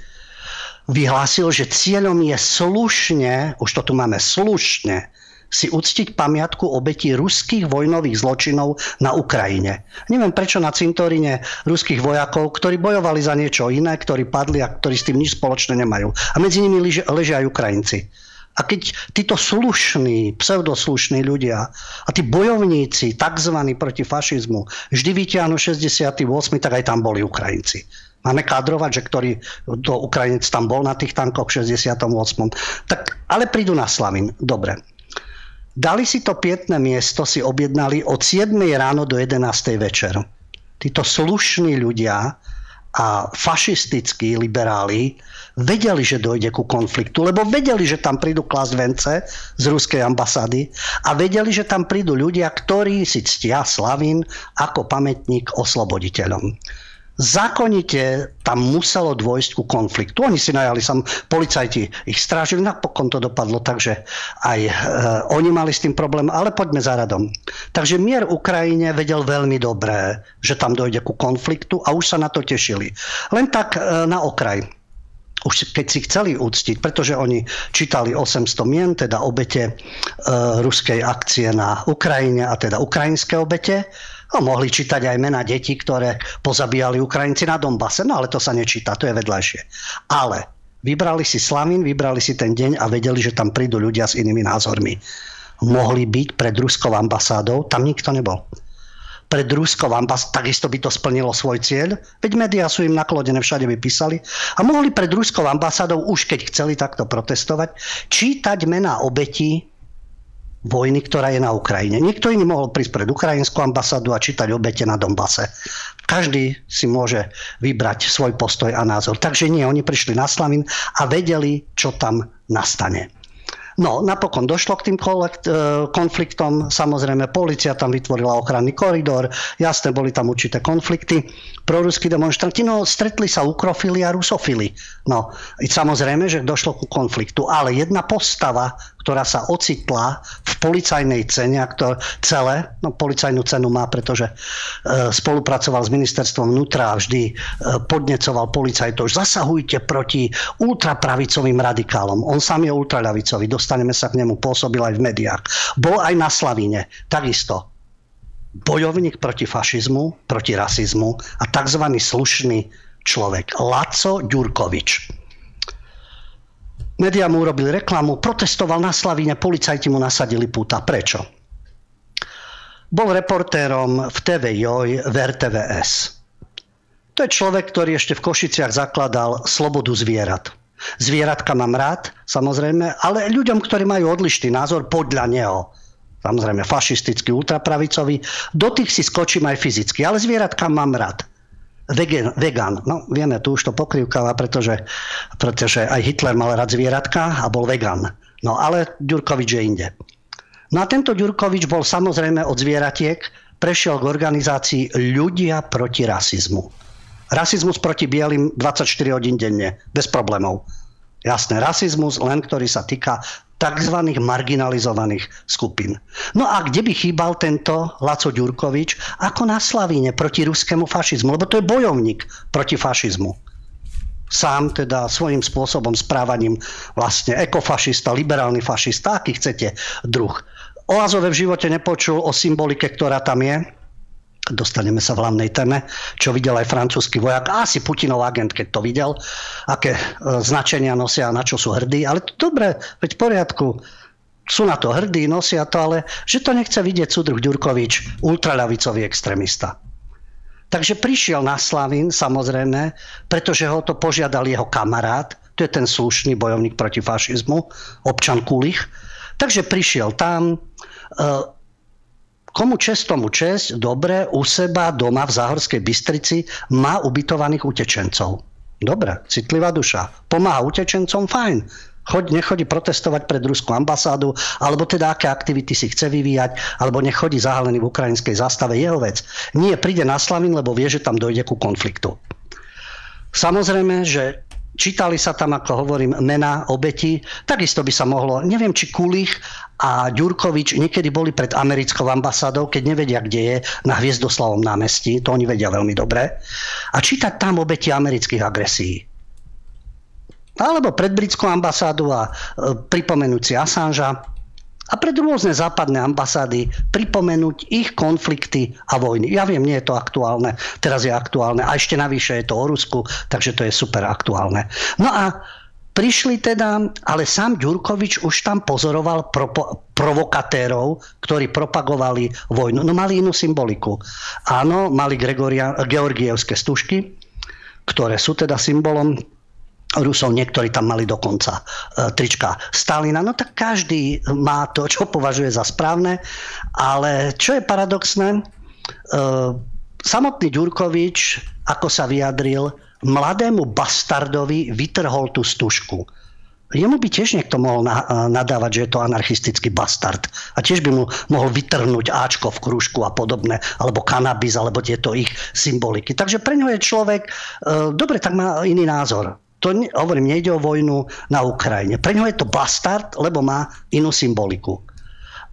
vyhlásil, že cieľom je slušne, už to tu máme slušne, si uctiť pamiatku obetí ruských vojnových zločinov na Ukrajine. Neviem prečo na cintoríne ruských vojakov, ktorí bojovali za niečo iné, ktorí padli a ktorí s tým nič spoločné nemajú. A medzi nimi ležia aj Ukrajinci. A keď títo slušní, pseudoslušní ľudia a tí bojovníci, tzv. proti fašizmu, vždy vytiahnu 68, tak aj tam boli Ukrajinci. Máme kadrovať, že ktorý to Ukrajinec tam bol na tých tankoch v 68. Tak, ale prídu na Slavin. Dobre. Dali si to pietné miesto, si objednali od 7 ráno do 11 večer. Títo slušní ľudia a fašistickí liberáli vedeli, že dojde ku konfliktu, lebo vedeli, že tam prídu klasť vence z ruskej ambasády a vedeli, že tam prídu ľudia, ktorí si ctia Slavín ako pamätník osloboditeľom zákonite tam muselo dôjsť ku konfliktu. Oni si najali sam, policajti ich strážili, napokon to dopadlo, takže aj e, oni mali s tým problém, ale poďme za radom. Takže mier Ukrajine vedel veľmi dobré, že tam dojde ku konfliktu a už sa na to tešili. Len tak e, na okraj už keď si chceli úctiť, pretože oni čítali 800 mien, teda obete e, ruskej akcie na Ukrajine a teda ukrajinské obete, No, mohli čítať aj mena detí, ktoré pozabíjali Ukrajinci na Donbase, no ale to sa nečíta, to je vedľajšie. Ale vybrali si Slavín, vybrali si ten deň a vedeli, že tam prídu ľudia s inými názormi. Mohli byť pred ruskou ambasádou, tam nikto nebol. Pred ruskou ambasádou, takisto by to splnilo svoj cieľ, veď médiá sú im naklodené, všade by písali. A mohli pred ruskou ambasádou, už keď chceli takto protestovať, čítať mená obetí vojny, ktorá je na Ukrajine. Niekto iný mohol prísť pred ukrajinskú ambasádu a čítať obete na Donbase. Každý si môže vybrať svoj postoj a názor. Takže nie, oni prišli na Slavín a vedeli, čo tam nastane. No, napokon došlo k tým e, konfliktom. Samozrejme, policia tam vytvorila ochranný koridor. Jasné, boli tam určité konflikty. Proruskí demonstranti, no, stretli sa ukrofili a rusofili. No, samozrejme, že došlo ku konfliktu. Ale jedna postava, ktorá sa ocitla v policajnej cene, a ktor, celé, no policajnú cenu má, pretože e, spolupracoval s ministerstvom vnútra a vždy e, podnecoval policajtov, zasahujte proti ultrapravicovým radikálom. On sám je ultraľavicový, dostaneme sa k nemu, pôsobil aj v médiách. Bol aj na Slavíne, takisto. Bojovník proti fašizmu, proti rasizmu a tzv. slušný človek. Laco Ďurkovič. Media mu urobili reklamu, protestoval na Slavíne, policajti mu nasadili púta. Prečo? Bol reportérom v TV Joj v RTVS. To je človek, ktorý ešte v Košiciach zakladal slobodu zvierat. Zvieratka mám rád, samozrejme, ale ľuďom, ktorí majú odlišný názor podľa neho, samozrejme fašistický, ultrapravicový, do tých si skočím aj fyzicky, ale zvieratka mám rád vegan. No vieme, tu už to pokrývkava, pretože, pretože aj Hitler mal rád zvieratka a bol vegan. No ale Ďurkovič je inde. No a tento Ďurkovič bol samozrejme od zvieratiek, prešiel k organizácii Ľudia proti rasizmu. Rasizmus proti bielým 24 hodín denne, bez problémov. Jasné, rasizmus len, ktorý sa týka tzv. marginalizovaných skupín. No a kde by chýbal tento Laco Ďurkovič ako na Slavíne proti ruskému fašizmu, lebo to je bojovník proti fašizmu. Sám teda svojím spôsobom, správaním vlastne ekofašista, liberálny fašista, aký chcete druh. O Azove v živote nepočul o symbolike, ktorá tam je, dostaneme sa v hlavnej téme, čo videl aj francúzsky vojak asi Putinov agent, keď to videl, aké e, značenia nosia a na čo sú hrdí. Ale to dobre, veď v poriadku, sú na to hrdí, nosia to, ale že to nechce vidieť súdruh Ďurkovič, ultraľavicový extrémista. Takže prišiel na Slavín, samozrejme, pretože ho to požiadal jeho kamarát, to je ten slušný bojovník proti fašizmu, občan Kulich. Takže prišiel tam, e, Komu čest, tomu čest, dobre, u seba, doma v Záhorskej Bystrici má ubytovaných utečencov. Dobre, citlivá duša. Pomáha utečencom, fajn. Choď, nechodí protestovať pred ruskú ambasádu, alebo teda aké aktivity si chce vyvíjať, alebo nechodí zahalený v ukrajinskej zastave, jeho vec. Nie, príde na Slavín, lebo vie, že tam dojde ku konfliktu. Samozrejme, že čítali sa tam, ako hovorím, mená obeti. Takisto by sa mohlo, neviem, či Kulich a Ďurkovič niekedy boli pred americkou ambasádou, keď nevedia, kde je, na Hviezdoslavom námestí, to oni vedia veľmi dobre, a čítať tam obeti amerických agresí. Alebo pred britskou ambasádu a e, pripomenúť si Assangea a pred rôzne západné ambasády pripomenúť ich konflikty a vojny. Ja viem, nie je to aktuálne, teraz je aktuálne a ešte navyše je to o Rusku, takže to je super aktuálne. No a Prišli teda, ale sám Ďurkovič už tam pozoroval propo, provokatérov, ktorí propagovali vojnu. No mali inú symboliku. Áno, mali Gregoria, georgievské stužky, ktoré sú teda symbolom Rusov, niektorí tam mali dokonca e, trička Stalina. No tak každý má to, čo považuje za správne, ale čo je paradoxné, e, samotný Ďurkovič, ako sa vyjadril, mladému bastardovi vytrhol tú stužku. Jemu by tiež niekto mohol nadávať, že je to anarchistický bastard. A tiež by mu mohol vytrhnúť Ačko v krúžku a podobné, alebo kanabis, alebo tieto ich symboliky. Takže pre ňo je človek, e, dobre, tak má iný názor. To, hovorím, nejde o vojnu na Ukrajine. Pre ňo je to bastard, lebo má inú symboliku.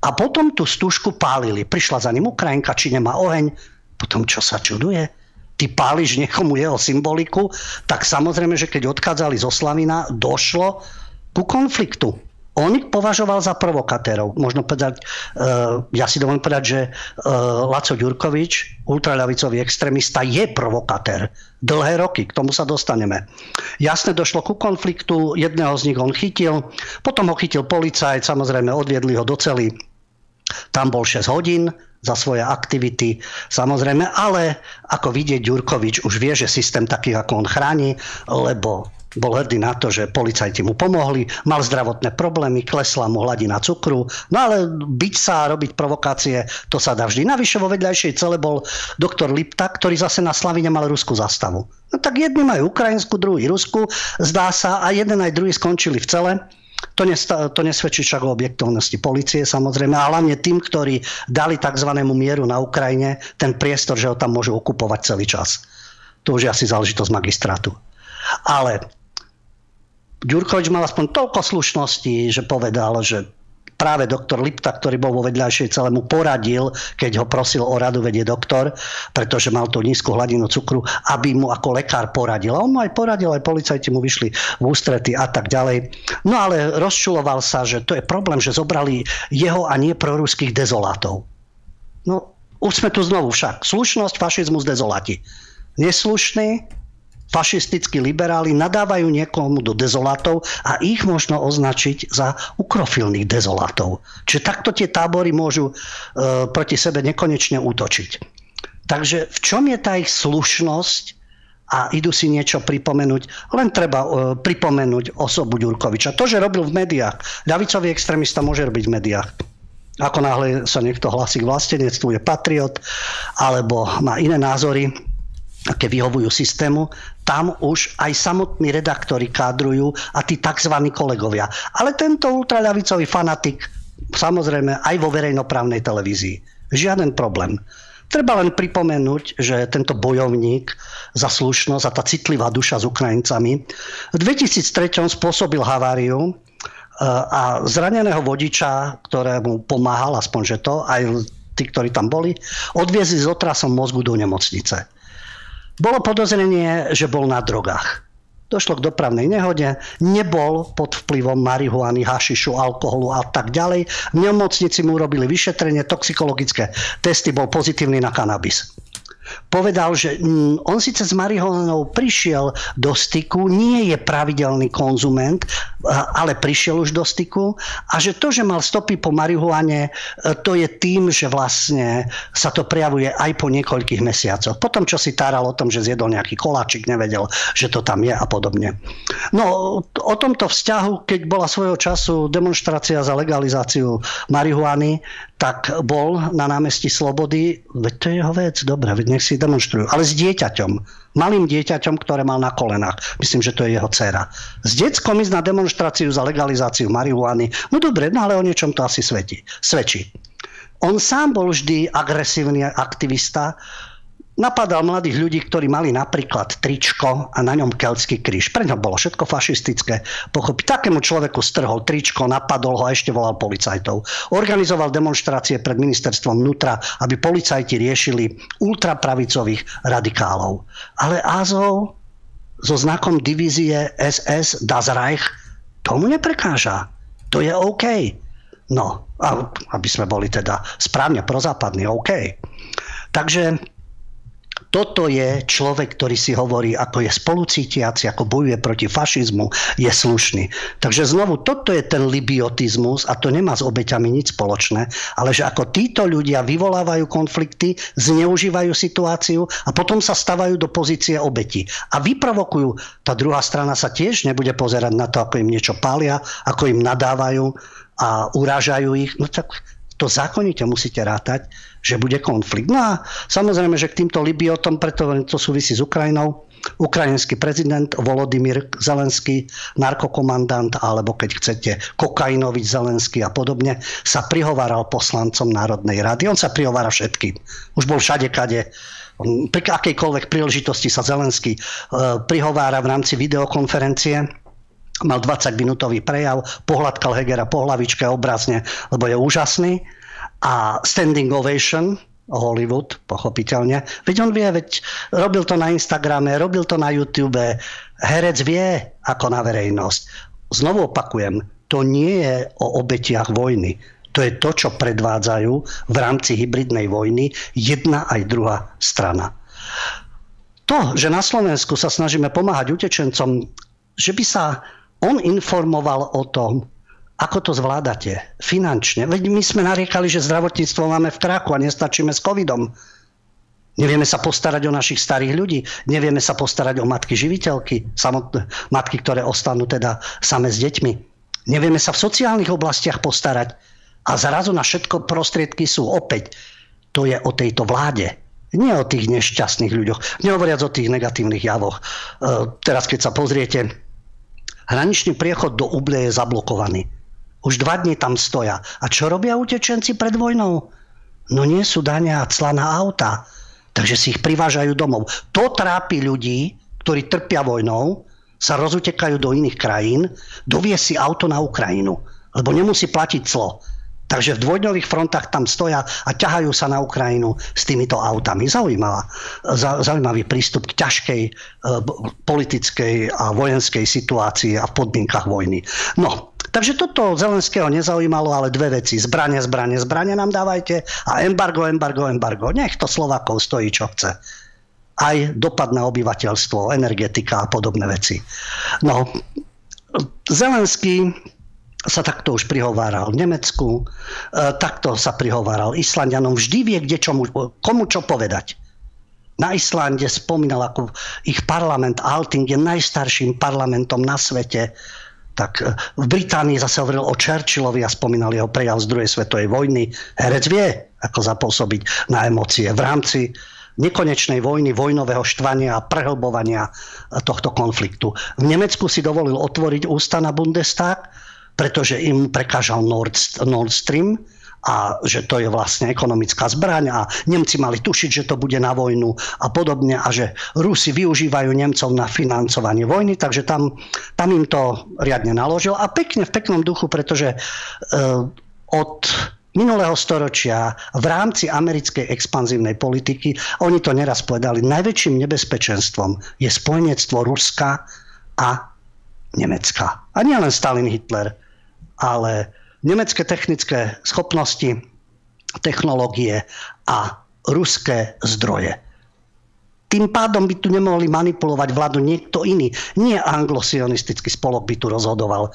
A potom tú stužku pálili. Prišla za ním Ukrajinka, či nemá oheň. Potom čo sa čuduje? ty páliš niekomu jeho symboliku, tak samozrejme, že keď odchádzali zo Slavina, došlo ku konfliktu. On ich považoval za provokatérov. Možno povedať, uh, ja si dovolím povedať, že uh, Laco Ďurkovič, ultraľavicový extrémista, je provokatér. Dlhé roky, k tomu sa dostaneme. Jasne došlo ku konfliktu, jedného z nich on chytil, potom ho chytil policajt, samozrejme odviedli ho do cely. Tam bol 6 hodín, za svoje aktivity, samozrejme, ale ako vidieť, Ďurkovič už vie, že systém takých ako on chráni, lebo bol hrdý na to, že policajti mu pomohli, mal zdravotné problémy, klesla mu hladina cukru, no ale byť sa a robiť provokácie, to sa dá vždy. Navyše vo vedľajšej cele bol doktor Lipta, ktorý zase na Slavine mal ruskú zastavu. No tak jedni majú ukrajinskú, druhý rusku, zdá sa, a jeden aj druhý skončili v cele. To, nesta, to nesvedčí však o objektovnosti policie samozrejme, a hlavne tým, ktorí dali tzv. mieru na Ukrajine ten priestor, že ho tam môžu okupovať celý čas. To už je asi záležitosť magistrátu. Ale Ďurkovič mal aspoň toľko slušnosti, že povedal, že práve doktor Lipta, ktorý bol vo vedľajšej celé, mu poradil, keď ho prosil o radu, vedie doktor, pretože mal tú nízku hladinu cukru, aby mu ako lekár poradil. A on mu aj poradil, aj policajti mu vyšli v ústrety a tak ďalej. No ale rozčuloval sa, že to je problém, že zobrali jeho a nie proruských dezolátov. No, už sme tu znovu však. Slušnosť, fašizmus, dezolati. Neslušný, fašistickí liberáli nadávajú niekomu do dezolátov a ich možno označiť za ukrofilných dezolátov. Čiže takto tie tábory môžu e, proti sebe nekonečne útočiť. Takže v čom je tá ich slušnosť a idú si niečo pripomenúť. Len treba e, pripomenúť osobu Ďurkoviča. To, že robil v médiách. Ľavicový extrémista môže robiť v médiách. Ako náhle sa niekto hlasí k vlastenectvu, je patriot, alebo má iné názory, aké vyhovujú systému, tam už aj samotní redaktori kádrujú a tí tzv. kolegovia. Ale tento ultraľavicový fanatik, samozrejme aj vo verejnoprávnej televízii. Žiaden problém. Treba len pripomenúť, že tento bojovník za slušnosť a tá citlivá duša s Ukrajincami v 2003 spôsobil haváriu e, a zraneného vodiča, ktorému pomáhal, aspoň že to, aj tí, ktorí tam boli, odviezli s otrasom mozgu do nemocnice. Bolo podozrenie, že bol na drogách. Došlo k dopravnej nehode, nebol pod vplyvom marihuany, hašišu, alkoholu a tak ďalej. V nemocnici mu urobili vyšetrenie, toxikologické testy, bol pozitívny na kanabis povedal, že mm, on síce s marihuanou prišiel do styku, nie je pravidelný konzument, ale prišiel už do styku. A že to, že mal stopy po marihuane, e, to je tým, že vlastne sa to prejavuje aj po niekoľkých mesiacoch. Potom, čo si táral o tom, že zjedol nejaký koláčik, nevedel, že to tam je a podobne. No, o tomto vzťahu, keď bola svojho času demonstrácia za legalizáciu marihuany, tak bol na námestí Slobody, veď to je jeho vec, dobre, veď nech si demonstrujú, ale s dieťaťom, malým dieťaťom, ktoré mal na kolenách. Myslím, že to je jeho dcera. S detskom ísť na demonstráciu za legalizáciu marihuany, no dobre, no ale o niečom to asi svedčí. svedčí. On sám bol vždy agresívny aktivista, napadal mladých ľudí, ktorí mali napríklad tričko a na ňom keltský kríž. Pre ňo bolo všetko fašistické. Pochopiť, takému človeku strhol tričko, napadol ho a ešte volal policajtov. Organizoval demonstrácie pred ministerstvom vnútra, aby policajti riešili ultrapravicových radikálov. Ale Azov so znakom divízie SS Das Reich tomu neprekáža. To je OK. No, aby sme boli teda správne prozápadní, OK. Takže Toto je človek, ktorý si hovorí, ako je spolucítiaci, ako bojuje proti fašizmu, je slušný. Takže znovu, toto je ten libiotizmus a to nemá s obeťami nič spoločné, ale že ako títo ľudia vyvolávajú konflikty, zneužívajú situáciu a potom sa stavajú do pozície obeti. A vyprovokujú. Tá druhá strana sa tiež nebude pozerať na to, ako im niečo pália, ako im nadávajú a urážajú ich. No tak to zákonite musíte rátať, že bude konflikt. No a samozrejme, že k týmto Libiotom, preto to súvisí s Ukrajinou, ukrajinský prezident Volodymyr Zelenský, narkokomandant, alebo keď chcete Kokainovič Zelenský a podobne, sa prihováral poslancom Národnej rady. On sa prihovára všetkým. Už bol všade, kade. Pri akejkoľvek príležitosti sa Zelenský e, prihovára v rámci videokonferencie mal 20-minútový prejav, pohľadkal Hegera po hlavičke obrazne, lebo je úžasný. A standing ovation, Hollywood, pochopiteľne. Veď on vie, veď robil to na Instagrame, robil to na YouTube. Herec vie, ako na verejnosť. Znovu opakujem, to nie je o obetiach vojny. To je to, čo predvádzajú v rámci hybridnej vojny jedna aj druhá strana. To, že na Slovensku sa snažíme pomáhať utečencom, že by sa on informoval o tom, ako to zvládate finančne. Veď my sme nariekali, že zdravotníctvo máme v krachu a nestačíme s covidom. Nevieme sa postarať o našich starých ľudí, nevieme sa postarať o matky živiteľky, samotné matky, ktoré ostanú teda same s deťmi. Nevieme sa v sociálnych oblastiach postarať a zrazu na všetko prostriedky sú opäť. To je o tejto vláde. Nie o tých nešťastných ľuďoch. Nehovoriac o tých negatívnych javoch. E, teraz, keď sa pozriete, Hraničný priechod do Ublie je zablokovaný. Už dva dní tam stoja. A čo robia utečenci pred vojnou? No nie sú dania a cla na auta. Takže si ich privážajú domov. To trápi ľudí, ktorí trpia vojnou, sa rozutekajú do iných krajín, dovie si auto na Ukrajinu, lebo nemusí platiť clo. Takže v dvojdňových frontách tam stoja a ťahajú sa na Ukrajinu s týmito autami. Zaujímavá, zaujímavý prístup k ťažkej e, politickej a vojenskej situácii a v podmienkach vojny. No, takže toto Zelenského nezaujímalo, ale dve veci. Zbranie, zbranie, zbranie nám dávajte a embargo, embargo, embargo. Nech to Slovakov stojí, čo chce aj dopad na obyvateľstvo, energetika a podobné veci. No, Zelenský sa takto už prihováral v Nemecku, e, takto sa prihováral Islandianom. Vždy vie, kde čomu, komu čo povedať. Na Islande spomínal, ako ich parlament Alting je najstarším parlamentom na svete. Tak e, v Británii zase hovoril o Churchillovi a spomínal jeho prejav z druhej svetovej vojny. Herec vie, ako zapôsobiť na emócie v rámci nekonečnej vojny, vojnového štvania a prehlbovania tohto konfliktu. V Nemecku si dovolil otvoriť ústa na Bundestag, pretože im prekážal Nord, Nord Stream a že to je vlastne ekonomická zbraň a Nemci mali tušiť, že to bude na vojnu a podobne a že Rusi využívajú Nemcov na financovanie vojny, takže tam, tam im to riadne naložil a pekne v peknom duchu, pretože uh, od minulého storočia v rámci americkej expanzívnej politiky, oni to neraz povedali, najväčším nebezpečenstvom je spojenectvo Ruska a Nemecka. A nielen Stalin, Hitler, ale nemecké technické schopnosti, technológie a ruské zdroje. Tým pádom by tu nemohli manipulovať vládu niekto iný. Nie anglosionistický spolok by tu rozhodoval.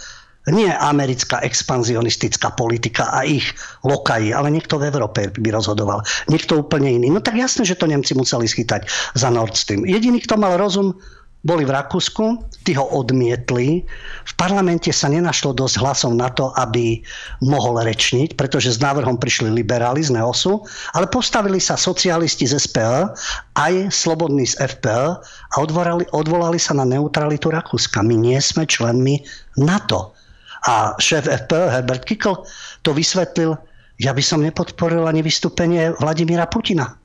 Nie americká expanzionistická politika a ich lokaji, ale niekto v Európe by rozhodoval. Niekto úplne iný. No tak jasné, že to Nemci museli schytať za Nord Stream. Jediný, kto mal rozum, boli v Rakúsku, tí ho odmietli. V parlamente sa nenašlo dosť hlasov na to, aby mohol rečniť, pretože s návrhom prišli liberáli z Neosu, ale postavili sa socialisti z SPL, aj slobodní z FPL a odvolali, odvolali sa na neutralitu Rakúska. My nie sme členmi NATO. A šéf FPL Herbert Kickl to vysvetlil, ja by som nepodporil ani vystúpenie Vladimíra Putina.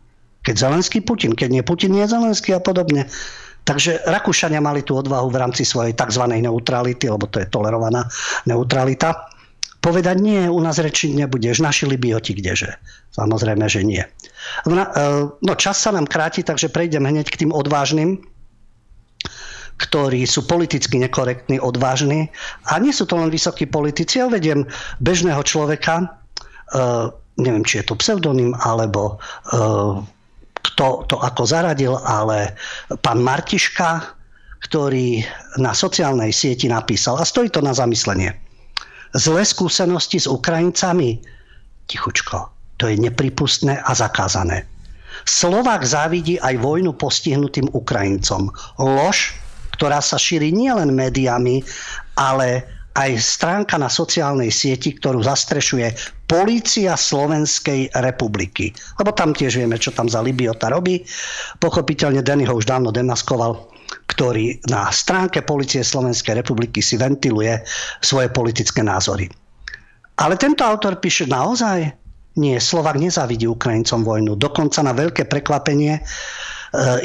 Keď Zelenský Putin, keď nie Putin, nie Zelenský a podobne. Takže Rakúšania mali tú odvahu v rámci svojej tzv. neutrality, lebo to je tolerovaná neutralita, povedať nie, u nás rečiť nebudeš, naši Libioti kdeže. Samozrejme, že nie. E, no čas sa nám kráti, takže prejdem hneď k tým odvážnym, ktorí sú politicky nekorektní, odvážni. A nie sú to len vysokí politici, ja vediem bežného človeka, e, neviem, či je to pseudonym, alebo e, kto to ako zaradil, ale pán Martiška, ktorý na sociálnej sieti napísal, a stojí to na zamyslenie, zlé skúsenosti s Ukrajincami, tichučko, to je nepripustné a zakázané. Slovák závidí aj vojnu postihnutým Ukrajincom. Lož, ktorá sa šíri nielen médiami, ale aj stránka na sociálnej sieti, ktorú zastrešuje Polícia Slovenskej republiky. Lebo tam tiež vieme, čo tam za Libiota robí. Pochopiteľne Denny ho už dávno demaskoval ktorý na stránke Polície Slovenskej republiky si ventiluje svoje politické názory. Ale tento autor píše naozaj, nie, Slovak nezávidí Ukrajincom vojnu. Dokonca na veľké prekvapenie e,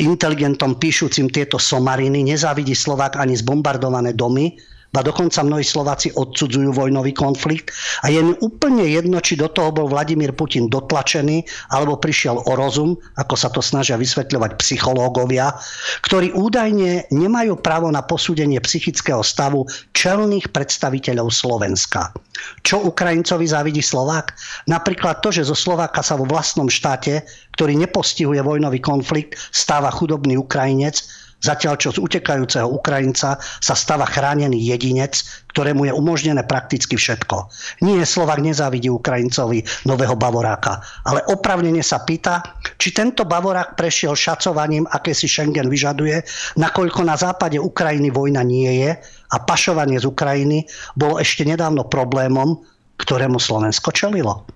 inteligentom píšucim tieto somariny nezávidí Slovák ani zbombardované domy, a dokonca mnohí Slováci odsudzujú vojnový konflikt a je mi úplne jedno, či do toho bol Vladimír Putin dotlačený alebo prišiel o rozum, ako sa to snažia vysvetľovať psychológovia, ktorí údajne nemajú právo na posúdenie psychického stavu čelných predstaviteľov Slovenska. Čo Ukrajincovi závidí Slovák? Napríklad to, že zo Slováka sa vo vlastnom štáte, ktorý nepostihuje vojnový konflikt, stáva chudobný Ukrajinec, Zatiaľ, čo z utekajúceho Ukrajinca sa stáva chránený jedinec, ktorému je umožnené prakticky všetko. Nie Slovak nezávidí Ukrajincovi nového Bavoráka, ale opravnene sa pýta, či tento Bavorák prešiel šacovaním, aké si Schengen vyžaduje, nakoľko na západe Ukrajiny vojna nie je a pašovanie z Ukrajiny bolo ešte nedávno problémom, ktorému Slovensko čelilo.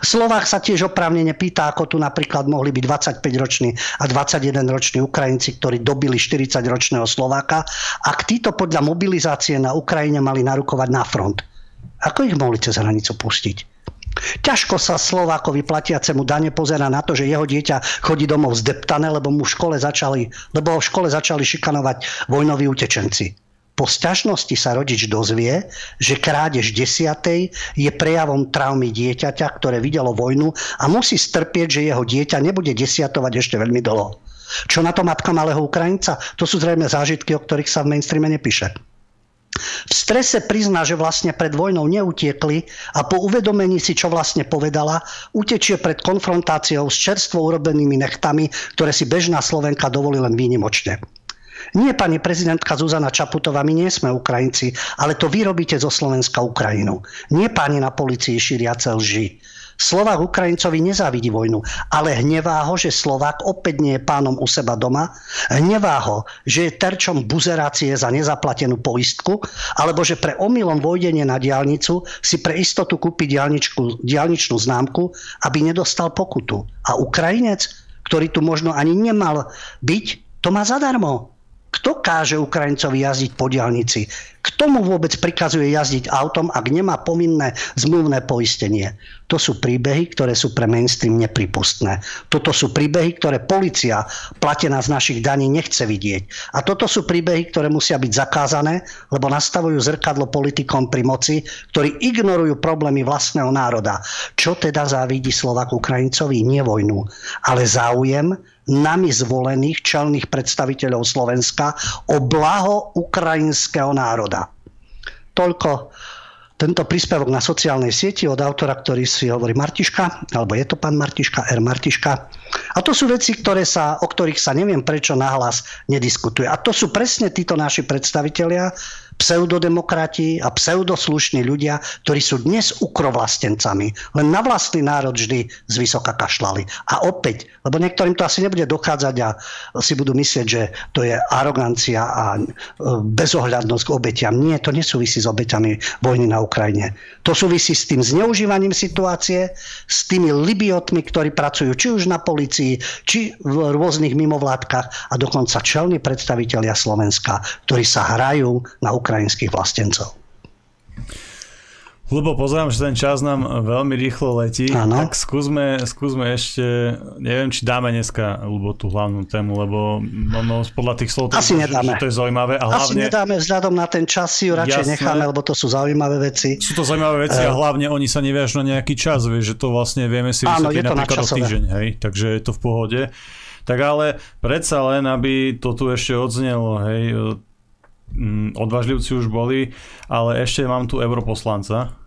Slovák sa tiež oprávnene pýta, ako tu napríklad mohli byť 25-roční a 21-roční Ukrajinci, ktorí dobili 40-ročného Slováka, ak títo podľa mobilizácie na Ukrajine mali narukovať na front. Ako ich mohli cez hranicu pustiť? Ťažko sa Slovákovi platiacemu dane pozera na to, že jeho dieťa chodí domov zdeptané, lebo mu v škole začali, lebo v škole začali šikanovať vojnoví utečenci. Po sťažnosti sa rodič dozvie, že krádež desiatej je prejavom traumy dieťaťa, ktoré videlo vojnu a musí strpieť, že jeho dieťa nebude desiatovať ešte veľmi dlho. Čo na to matka malého Ukrajinca? To sú zrejme zážitky, o ktorých sa v mainstreame nepíše. V strese prizná, že vlastne pred vojnou neutiekli a po uvedomení si, čo vlastne povedala, utečie pred konfrontáciou s čerstvo urobenými nechtami, ktoré si bežná Slovenka dovolí len výnimočne. Nie, pani prezidentka Zuzana Čaputová, my nie sme Ukrajinci, ale to vy robíte zo Slovenska Ukrajinu. Nie páni na policii šíriace lži. Slovák Ukrajincovi nezávidí vojnu, ale hnevá ho, že Slovák opäť nie je pánom u seba doma, hnevá ho, že je terčom buzerácie za nezaplatenú poistku, alebo že pre omylom vojdenie na diálnicu si pre istotu kúpi diálničnú známku, aby nedostal pokutu. A Ukrajinec, ktorý tu možno ani nemal byť, to má zadarmo. Kto káže Ukrajincovi jazdiť po diálnici? Kto mu vôbec prikazuje jazdiť autom, ak nemá povinné zmluvné poistenie? To sú príbehy, ktoré sú pre mainstream nepripustné. Toto sú príbehy, ktoré policia platená z našich daní nechce vidieť. A toto sú príbehy, ktoré musia byť zakázané, lebo nastavujú zrkadlo politikom pri moci, ktorí ignorujú problémy vlastného národa. Čo teda závidí Slovak Ukrajincovi? Nie vojnu, ale záujem nami zvolených čelných predstaviteľov Slovenska o blaho ukrajinského národa. Toľko tento príspevok na sociálnej sieti od autora, ktorý si hovorí Martiška, alebo je to pán Martiška, R. Martiška. A to sú veci, ktoré sa, o ktorých sa neviem prečo nahlas nediskutuje. A to sú presne títo naši predstavitelia, pseudodemokrati a pseudoslušní ľudia, ktorí sú dnes ukrovlastencami. Len na vlastný národ vždy z vysoka kašlali. A opäť, lebo niektorým to asi nebude dochádzať a si budú myslieť, že to je arogancia a e, bezohľadnosť k obetiam. Nie, to nesúvisí s obeťami vojny na Ukrajine. To súvisí s tým zneužívaním situácie, s tými libiotmi, ktorí pracujú či už na policii, či v rôznych mimovládkach a dokonca čelní predstavitelia Slovenska, ktorí sa hrajú na Ukrajine ukrajinských vlastencov. Lebo pozerám, že ten čas nám veľmi rýchlo letí, ano. tak skúsme, skúsme ešte, neviem, či dáme dneska lebo tú hlavnú tému, lebo no, no, podľa tých slov Asi to, nedáme. Že to je zaujímavé. A hlavne, Asi nedáme vzhľadom na ten čas, si ju radšej jasné, necháme, lebo to sú zaujímavé veci. Sú to zaujímavé veci uh, a hlavne oni sa neviažú na nejaký čas, vieš, že to vlastne vieme si vysvetliť napríklad o týždeň, hej, takže je to v pohode. Tak ale predsa len, aby to tu ešte odznelo, hej, mm, odvážlivci už boli, ale ešte mám tu europoslanca.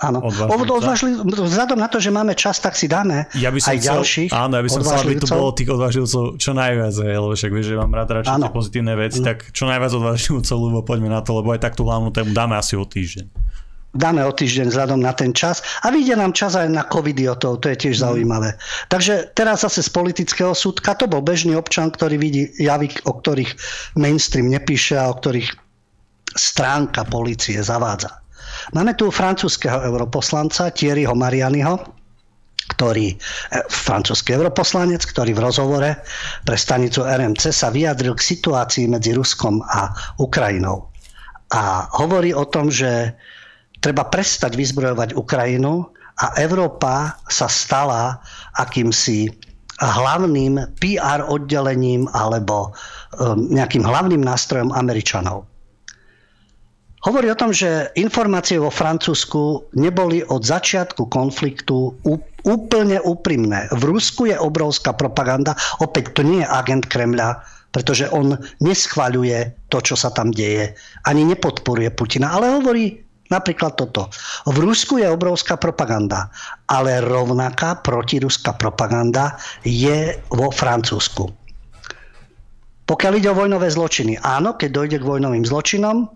Áno. Odvážli, vzhľadom na to, že máme čas, tak si dáme ja by som aj chcel, ďalších Áno, ja by som chcel, aby tu bolo tých odvážilcov čo najviac, lebo však vieš, že mám rád radšej tie pozitívne veci, no. tak čo najviac odvážilcov, lebo poďme na to, lebo aj tak tú hlavnú tému dáme asi o týždeň. Dáme o týždeň vzhľadom na ten čas a vyjde nám čas aj na covidiotov, to je tiež mm. zaujímavé. Takže teraz zase z politického súdka, to bol bežný občan, ktorý vidí javy, o ktorých mainstream nepíše a o ktorých stránka policie zavádza. Máme tu francúzského europoslanca Thierryho Marianiho, ktorý, e, francúzsky europoslanec, ktorý v rozhovore pre stanicu RMC sa vyjadril k situácii medzi Ruskom a Ukrajinou. A hovorí o tom, že treba prestať vyzbrojovať Ukrajinu a Európa sa stala akýmsi hlavným PR oddelením alebo um, nejakým hlavným nástrojom Američanov. Hovorí o tom, že informácie vo Francúzsku neboli od začiatku konfliktu úplne úprimné. V Rusku je obrovská propaganda. Opäť to nie je agent Kremľa, pretože on neschvaľuje to, čo sa tam deje. Ani nepodporuje Putina, ale hovorí napríklad toto. V Rusku je obrovská propaganda, ale rovnaká protiruská propaganda je vo Francúzsku. Pokiaľ ide o vojnové zločiny, áno, keď dojde k vojnovým zločinom,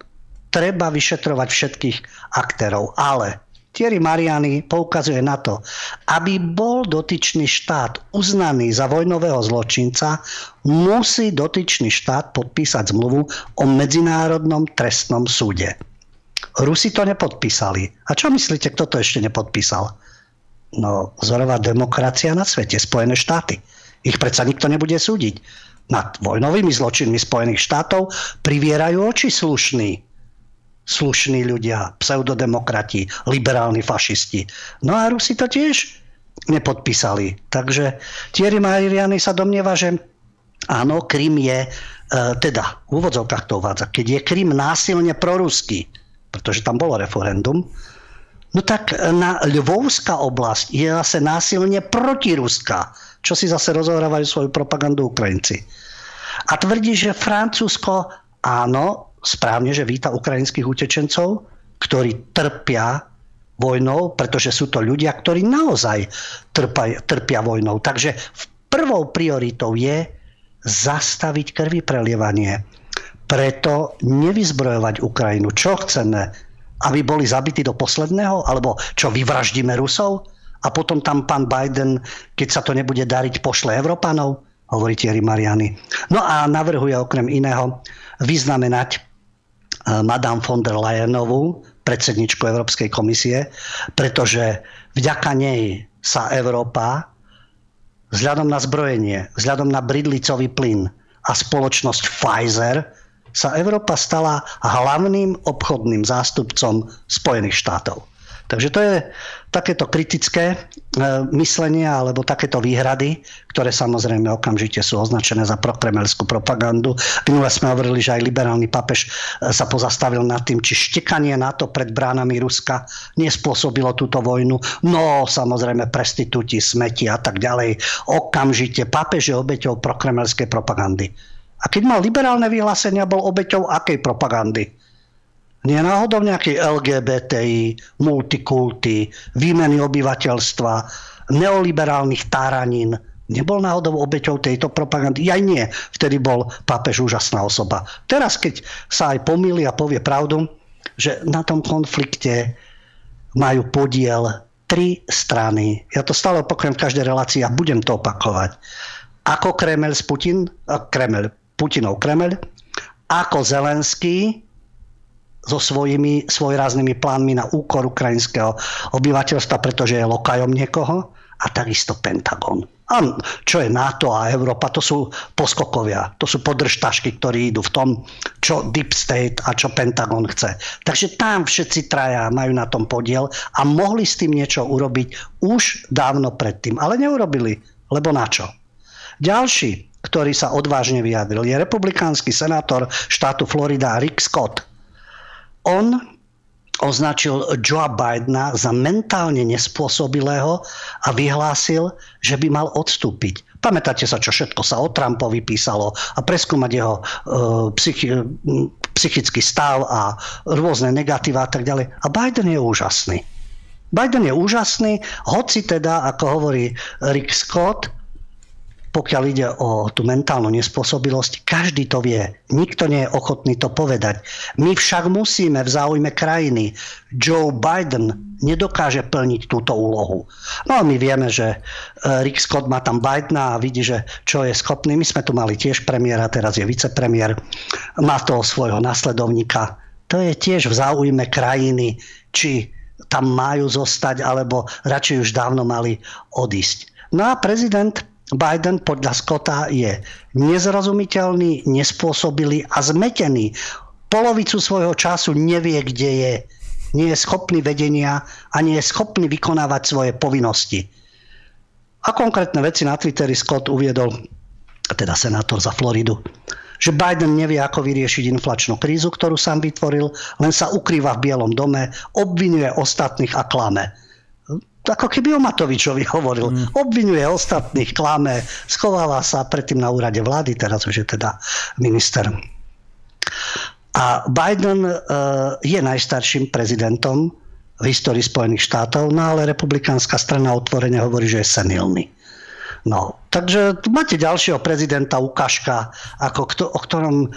treba vyšetrovať všetkých aktérov. Ale Thierry Mariani poukazuje na to, aby bol dotyčný štát uznaný za vojnového zločinca, musí dotyčný štát podpísať zmluvu o Medzinárodnom trestnom súde. Rusi to nepodpísali. A čo myslíte, kto to ešte nepodpísal? No, vzorová demokracia na svete, Spojené štáty. Ich predsa nikto nebude súdiť. Nad vojnovými zločinmi Spojených štátov privierajú oči slušní slušní ľudia, pseudodemokrati, liberálni fašisti. No a Rusi to tiež nepodpísali. Takže Thierry Mariani sa domnieva, že áno, Krym je, e, teda v úvodzovkách to uvádza, keď je Krym násilne proruský, pretože tam bolo referendum, no tak na Lvovská oblasť je zase násilne protiruská, čo si zase rozohrávajú svoju propagandu Ukrajinci. A tvrdí, že Francúzsko áno, správne, že víta ukrajinských utečencov, ktorí trpia vojnou, pretože sú to ľudia, ktorí naozaj trpia, trpia vojnou. Takže prvou prioritou je zastaviť krvi prelievanie. Preto nevyzbrojovať Ukrajinu. Čo chceme? Aby boli zabití do posledného? Alebo čo, vyvraždíme Rusov? A potom tam pán Biden, keď sa to nebude dariť, pošle Európanov? Hovorí Thierry Mariani. No a navrhuje okrem iného vyznamenať Madame von der Leyenovú, predsedničku Európskej komisie, pretože vďaka nej sa Európa vzhľadom na zbrojenie, vzhľadom na bridlicový plyn a spoločnosť Pfizer sa Európa stala hlavným obchodným zástupcom Spojených štátov. Takže to je takéto kritické e, myslenie alebo takéto výhrady, ktoré samozrejme okamžite sú označené za prokremelskú propagandu. Minule sme hovorili, že aj liberálny papež e, sa pozastavil nad tým, či štekanie NATO pred bránami Ruska nespôsobilo túto vojnu. No, samozrejme, prestitúti, smeti a tak ďalej. Okamžite papež je obeťou prokremelskej propagandy. A keď mal liberálne vyhlásenia, bol obeťou akej propagandy? Nie náhodou nejaký LGBTI, multikulty, výmeny obyvateľstva, neoliberálnych táranín. Nebol náhodou obeťou tejto propagandy? Aj nie. Vtedy bol pápež úžasná osoba. Teraz, keď sa aj pomýli a povie pravdu, že na tom konflikte majú podiel tri strany. Ja to stále opakujem v každej relácii a budem to opakovať. Ako Kreml s Putin, Kreml, Putinov Kreml, ako Zelenský, so svojimi svojráznými plánmi na úkor ukrajinského obyvateľstva, pretože je lokajom niekoho a takisto Pentagon. A čo je NATO a Európa, to sú poskokovia, to sú podržtašky, ktorí idú v tom, čo Deep State a čo Pentagon chce. Takže tam všetci traja majú na tom podiel a mohli s tým niečo urobiť už dávno predtým, ale neurobili, lebo na čo? Ďalší, ktorý sa odvážne vyjadril, je republikánsky senátor štátu Florida Rick Scott on označil Joea Bidena za mentálne nespôsobilého a vyhlásil, že by mal odstúpiť. Pamätáte sa, čo všetko sa o Trumpovi písalo a preskúmať jeho psychi- psychický stav a rôzne negatíva a tak ďalej. A Biden je úžasný. Biden je úžasný, hoci teda, ako hovorí Rick Scott, pokiaľ ide o tú mentálnu nespôsobilosť, každý to vie. Nikto nie je ochotný to povedať. My však musíme v záujme krajiny. Joe Biden nedokáže plniť túto úlohu. No a my vieme, že e, Rick Scott má tam Bidena a vidí, že čo je schopný. My sme tu mali tiež premiéra, teraz je vicepremiér. Má toho svojho nasledovníka. To je tiež v záujme krajiny, či tam majú zostať, alebo radšej už dávno mali odísť. No a prezident Biden podľa Scotta je nezrozumiteľný, nespôsobilý a zmetený. Polovicu svojho času nevie, kde je. Nie je schopný vedenia a nie je schopný vykonávať svoje povinnosti. A konkrétne veci na Twitteri Scott uviedol, teda senátor za Floridu, že Biden nevie, ako vyriešiť inflačnú krízu, ktorú sám vytvoril, len sa ukrýva v Bielom dome, obvinuje ostatných a klame ako keby o Matovičovi hovoril. Mm. Obvinuje ostatných, klame, schováva sa predtým na úrade vlády, teraz už je teda minister. A Biden uh, je najstarším prezidentom v histórii Spojených štátov, no ale republikánska strana otvorene hovorí, že je senilný. No, takže tu máte ďalšieho prezidenta Ukaška, ako kto, o ktorom e,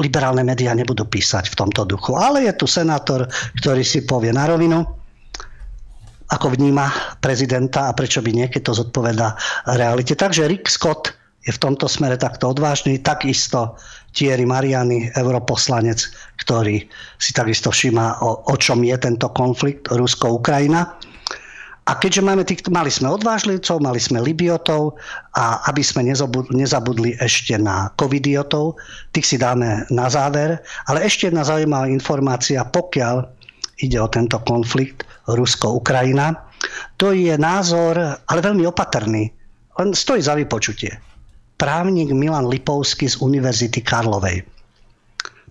liberálne médiá nebudú písať v tomto duchu. Ale je tu senátor, ktorý si povie na rovinu ako vníma prezidenta a prečo by niekedy to zodpoveda realite. Takže Rick Scott je v tomto smere takto odvážny, takisto Thierry Mariani, europoslanec, ktorý si takisto všíma, o, o čom je tento konflikt Rusko-Ukrajina. A keďže máme tých, mali sme odvážlivcov, mali sme Libiotov a aby sme nezabudli ešte na covidiotov, tých si dáme na záver. Ale ešte jedna zaujímavá informácia, pokiaľ ide o tento konflikt, Rusko-Ukrajina. To je názor, ale veľmi opatrný. Len stojí za vypočutie. Právnik Milan Lipovský z Univerzity Karlovej.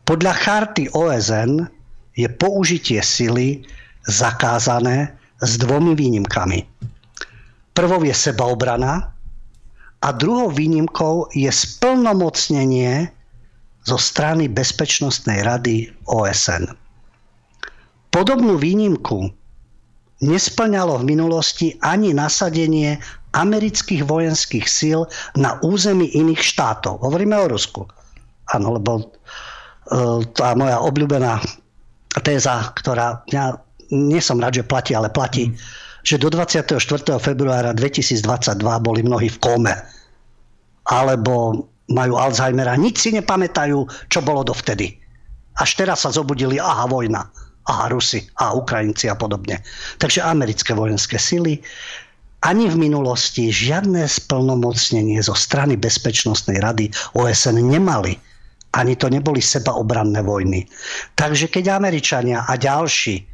Podľa charty OSN je použitie sily zakázané s dvomi výnimkami. Prvou je sebaobrana a druhou výnimkou je splnomocnenie zo strany Bezpečnostnej rady OSN. Podobnú výnimku nesplňalo v minulosti ani nasadenie amerických vojenských síl na území iných štátov. Hovoríme o Rusku. Áno, lebo e, tá moja obľúbená téza, ktorá ja nie som rád, že platí, ale platí, mm. že do 24. februára 2022 boli mnohí v kóme. Alebo majú Alzheimera, nič si nepamätajú, čo bolo dovtedy. Až teraz sa zobudili, aha, vojna a Rusi a Ukrajinci a podobne. Takže americké vojenské sily ani v minulosti žiadne splnomocnenie zo strany Bezpečnostnej rady OSN nemali. Ani to neboli sebaobranné vojny. Takže keď Američania a ďalší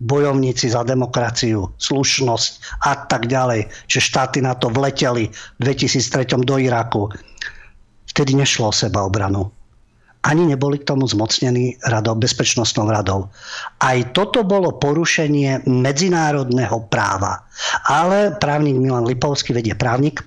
bojovníci za demokraciu, slušnosť a tak ďalej, že štáty na to vleteli v 2003 do Iraku, vtedy nešlo o sebaobranu ani neboli k tomu zmocnení radou, bezpečnostnou radou. Aj toto bolo porušenie medzinárodného práva. Ale právnik Milan Lipovský vedie právnik,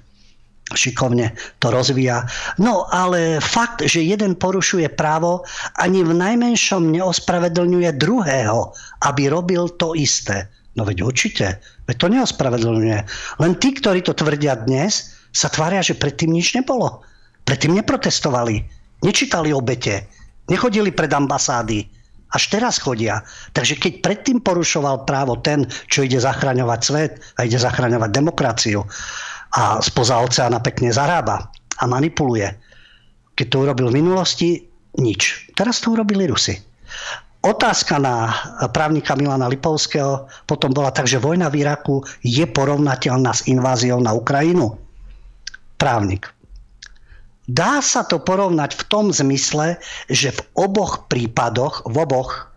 šikovne to rozvíja. No ale fakt, že jeden porušuje právo, ani v najmenšom neospravedlňuje druhého, aby robil to isté. No veď určite, veď to neospravedlňuje. Len tí, ktorí to tvrdia dnes, sa tvária, že predtým nič nebolo. Predtým neprotestovali Nečítali obete, nechodili pred ambasády, až teraz chodia. Takže keď predtým porušoval právo ten, čo ide zachraňovať svet a ide zachraňovať demokraciu a spoza oceána pekne zarába a manipuluje. Keď to urobil v minulosti, nič. Teraz to urobili Rusi. Otázka na právnika Milana Lipovského potom bola tak, že vojna v Iraku je porovnateľná s inváziou na Ukrajinu. Právnik. Dá sa to porovnať v tom zmysle, že v oboch prípadoch, v oboch,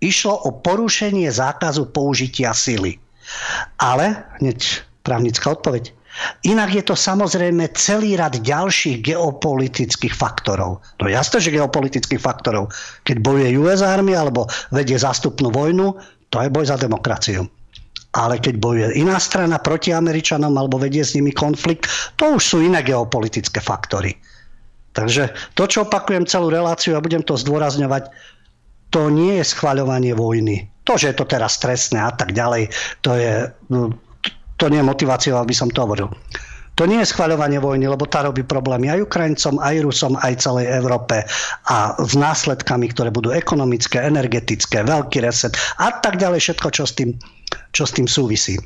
išlo o porušenie zákazu použitia sily. Ale, hneď právnická odpoveď, inak je to samozrejme celý rad ďalších geopolitických faktorov. No jasné, že geopolitických faktorov. Keď bojuje US Army alebo vedie zástupnú vojnu, to je boj za demokraciu. Ale keď bojuje iná strana proti Američanom alebo vedie s nimi konflikt, to už sú iné geopolitické faktory. Takže to, čo opakujem celú reláciu a budem to zdôrazňovať, to nie je schvaľovanie vojny. To, že je to teraz stresné a tak ďalej, to je, to nie je motiváciou, aby som to hovoril. To nie je schvaľovanie vojny, lebo tá robí problémy aj Ukrajincom, aj Rusom, aj celej Európe a s následkami, ktoré budú ekonomické, energetické, veľký reset a tak ďalej, všetko, čo s tým, čo s tým súvisí.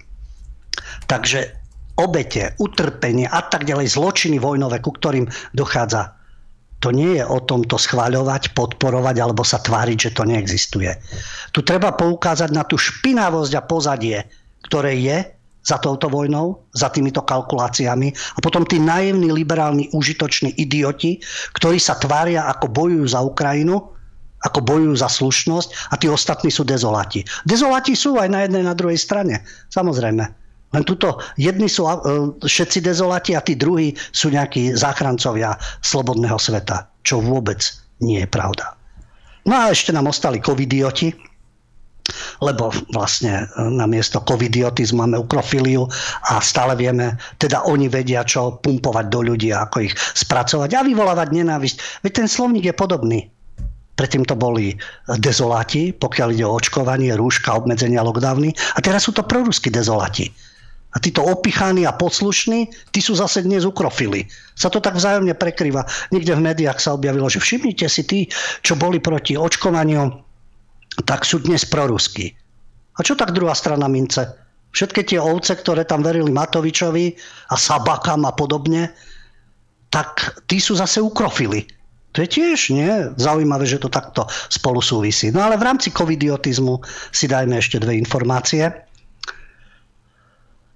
Takže obete, utrpenie a tak ďalej, zločiny vojnové, ku ktorým dochádza to nie je o tom to schváľovať, podporovať alebo sa tváriť, že to neexistuje. Tu treba poukázať na tú špinavosť a pozadie, ktoré je za touto vojnou, za týmito kalkuláciami a potom tí naivní, liberálni, užitoční idioti, ktorí sa tvária ako bojujú za Ukrajinu, ako bojujú za slušnosť a tí ostatní sú dezolati. Dezolati sú aj na jednej, na druhej strane, samozrejme. Len tuto jedni sú e, všetci dezolati a tí druhí sú nejakí záchrancovia slobodného sveta, čo vôbec nie je pravda. No a ešte nám ostali covidioti, lebo vlastne e, na miesto covidiotizmu máme ukrofiliu a stále vieme, teda oni vedia, čo pumpovať do ľudí, ako ich spracovať a vyvolávať nenávisť. Veď ten slovník je podobný. Predtým to boli dezoláti, pokiaľ ide o očkovanie, rúška, obmedzenia, lockdowny. A teraz sú to proruskí dezoláti. A títo opichaní a poslušní, tí sú zase dnes ukrofili. Sa to tak vzájomne prekryva. Niekde v médiách sa objavilo, že všimnite si tí, čo boli proti očkovaniu, tak sú dnes proruskí. A čo tak druhá strana mince? Všetky tie ovce, ktoré tam verili Matovičovi a Sabakam a podobne, tak tí sú zase ukrofili. To je tiež nie zaujímavé, že to takto spolu súvisí. No ale v rámci covidiotizmu si dajme ešte dve informácie.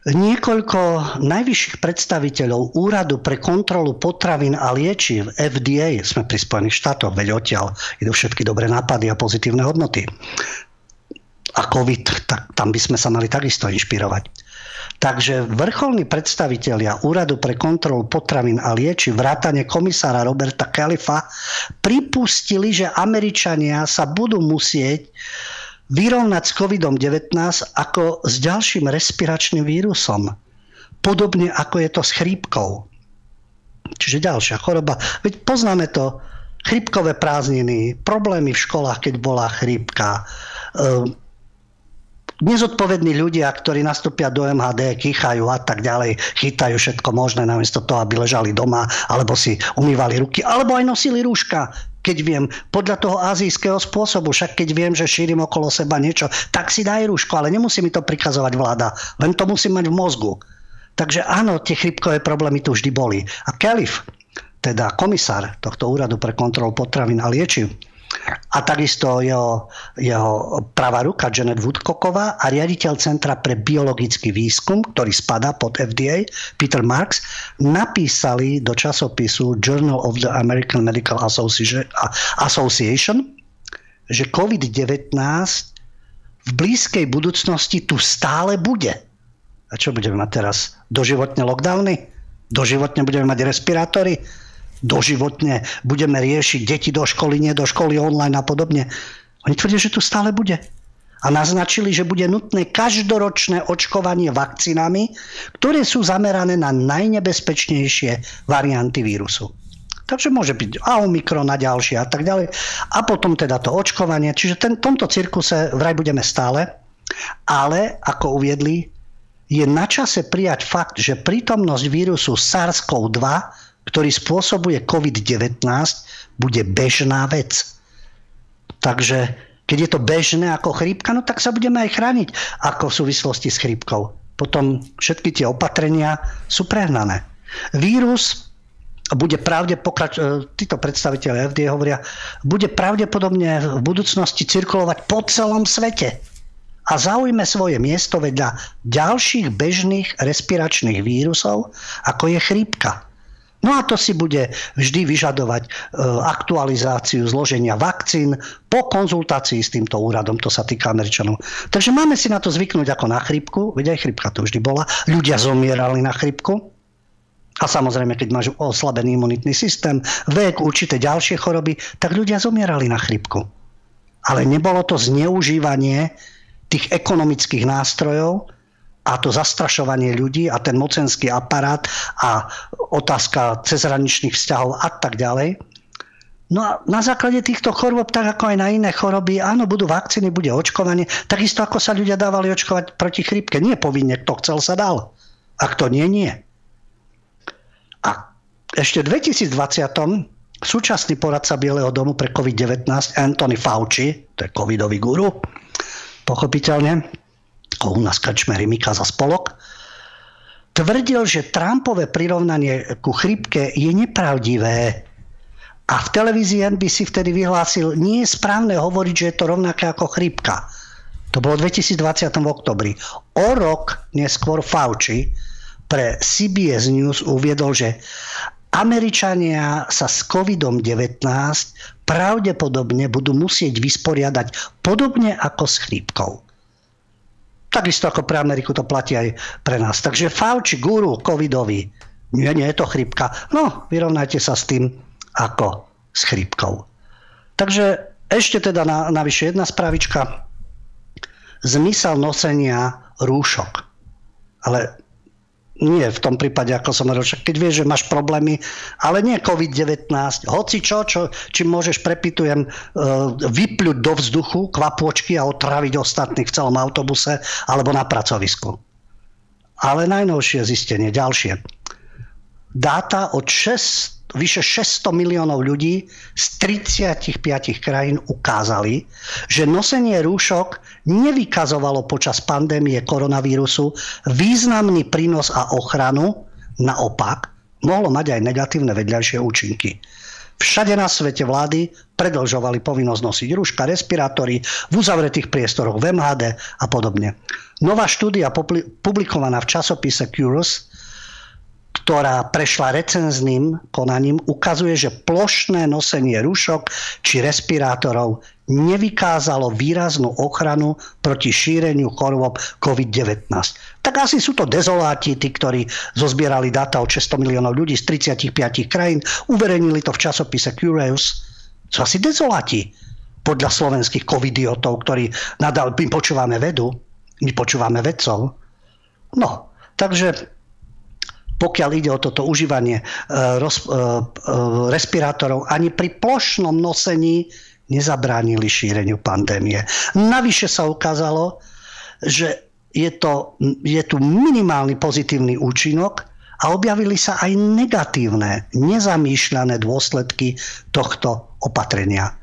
Niekoľko najvyšších predstaviteľov Úradu pre kontrolu potravín a liečiv FDA, sme pri Spojených štátoch, veď odtiaľ idú všetky dobré nápady a pozitívne hodnoty. A COVID, tak tam by sme sa mali takisto inšpirovať. Takže vrcholní predstavitelia Úradu pre kontrolu potravín a lieči vrátane komisára Roberta Kalifa pripustili, že Američania sa budú musieť vyrovnať s COVID-19 ako s ďalším respiračným vírusom. Podobne ako je to s chrípkou. Čiže ďalšia choroba. Veď poznáme to, chrípkové prázdniny, problémy v školách, keď bola chrípka, ehm, nezodpovední ľudia, ktorí nastúpia do MHD, kýchajú a tak ďalej, chytajú všetko možné namiesto toho, aby ležali doma, alebo si umývali ruky, alebo aj nosili rúška keď viem, podľa toho azijského spôsobu, však keď viem, že šírim okolo seba niečo, tak si daj rúško, ale nemusí mi to prikazovať vláda, len to musím mať v mozgu. Takže áno, tie chrypkové problémy tu vždy boli. A Kelif, teda komisár tohto úradu pre kontrolu potravín a liečiv, a takisto jeho, jeho pravá ruka Janet Woodcocková a riaditeľ Centra pre biologický výskum, ktorý spadá pod FDA, Peter Marks, napísali do časopisu Journal of the American Medical Association, že COVID-19 v blízkej budúcnosti tu stále bude. A čo budeme mať teraz? Doživotne lockdowny? Doživotne budeme mať respirátory? Doživotne budeme riešiť deti do školy, nie do školy online a podobne. Oni tvrdia, že tu stále bude. A naznačili, že bude nutné každoročné očkovanie vakcínami, ktoré sú zamerané na najnebezpečnejšie varianty vírusu. Takže môže byť a Omikron a ďalšie a tak ďalej. A potom teda to očkovanie. Čiže ten, tomto cirkuse vraj budeme stále. Ale, ako uviedli, je na čase prijať fakt, že prítomnosť vírusu SARS-CoV-2 ktorý spôsobuje COVID-19, bude bežná vec. Takže keď je to bežné ako chrípka, no tak sa budeme aj chrániť ako v súvislosti s chrípkou. Potom všetky tie opatrenia sú prehnané. Vírus bude pravde pokrač- e, títo predstaviteľe FDA hovoria, bude pravdepodobne v budúcnosti cirkulovať po celom svete a zaujme svoje miesto vedľa ďalších bežných respiračných vírusov, ako je chrípka. No a to si bude vždy vyžadovať e, aktualizáciu zloženia vakcín po konzultácii s týmto úradom, to sa týka Američanov. Takže máme si na to zvyknúť ako na chrypku, veď aj chrypka to vždy bola. Ľudia zomierali na chrypku. A samozrejme, keď máš oslabený imunitný systém, vek, určité ďalšie choroby, tak ľudia zomierali na chrypku. Ale nebolo to zneužívanie tých ekonomických nástrojov, a to zastrašovanie ľudí a ten mocenský aparát a otázka cezhraničných vzťahov a tak ďalej. No a na základe týchto chorôb, tak ako aj na iné choroby, áno, budú vakcíny, bude očkovanie, takisto ako sa ľudia dávali očkovať proti chrípke. Nie povinne, kto chcel sa dal. A kto nie, nie. A ešte v 2020 súčasný poradca Bieleho domu pre COVID-19 Anthony Fauci, to je covidový guru, pochopiteľne, u nás krčmery Mika za spolok, tvrdil, že Trumpové prirovnanie ku chrypke je nepravdivé a v televízii NBC vtedy vyhlásil, nie je správne hovoriť, že je to rovnaké ako chrípka. To bolo v 2020 v oktobri. O rok neskôr Fauci pre CBS News uviedol, že Američania sa s COVID-19 pravdepodobne budú musieť vysporiadať podobne ako s chrípkou. Takisto ako pre Ameriku to platí aj pre nás. Takže Fauci, guru covidový, nie, nie je to chrípka. No, vyrovnajte sa s tým, ako s chrípkou. Takže ešte teda na, navyše jedna spravička. Zmysel nosenia rúšok. Ale nie v tom prípade, ako som hovoril, keď vieš, že máš problémy, ale nie COVID-19, hoci čo, čo čím môžeš, prepitujem, e, vypľuť do vzduchu kvapôčky a otraviť ostatných v celom autobuse alebo na pracovisku. Ale najnovšie zistenie, ďalšie. Dáta od 6 vyše 600 miliónov ľudí z 35 krajín ukázali, že nosenie rúšok nevykazovalo počas pandémie koronavírusu významný prínos a ochranu, naopak mohlo mať aj negatívne vedľajšie účinky. Všade na svete vlády predlžovali povinnosť nosiť rúška, respirátory v uzavretých priestoroch v MHD a podobne. Nová štúdia publikovaná v časopise Curious ktorá prešla recenzným konaním, ukazuje, že plošné nosenie rúšok či respirátorov nevykázalo výraznú ochranu proti šíreniu chorôb COVID-19. Tak asi sú to dezoláti, tí, ktorí zozbierali data od 600 miliónov ľudí z 35 krajín, uverejnili to v časopise Curious. Sú asi dezoláti podľa slovenských covidiotov, ktorí nadal, my počúvame vedu, my počúvame vedcov. No, takže pokiaľ ide o toto užívanie e, roz, e, e, respirátorov, ani pri plošnom nosení nezabránili šíreniu pandémie. Navyše sa ukázalo, že je, to, je tu minimálny pozitívny účinok a objavili sa aj negatívne, nezamýšľané dôsledky tohto opatrenia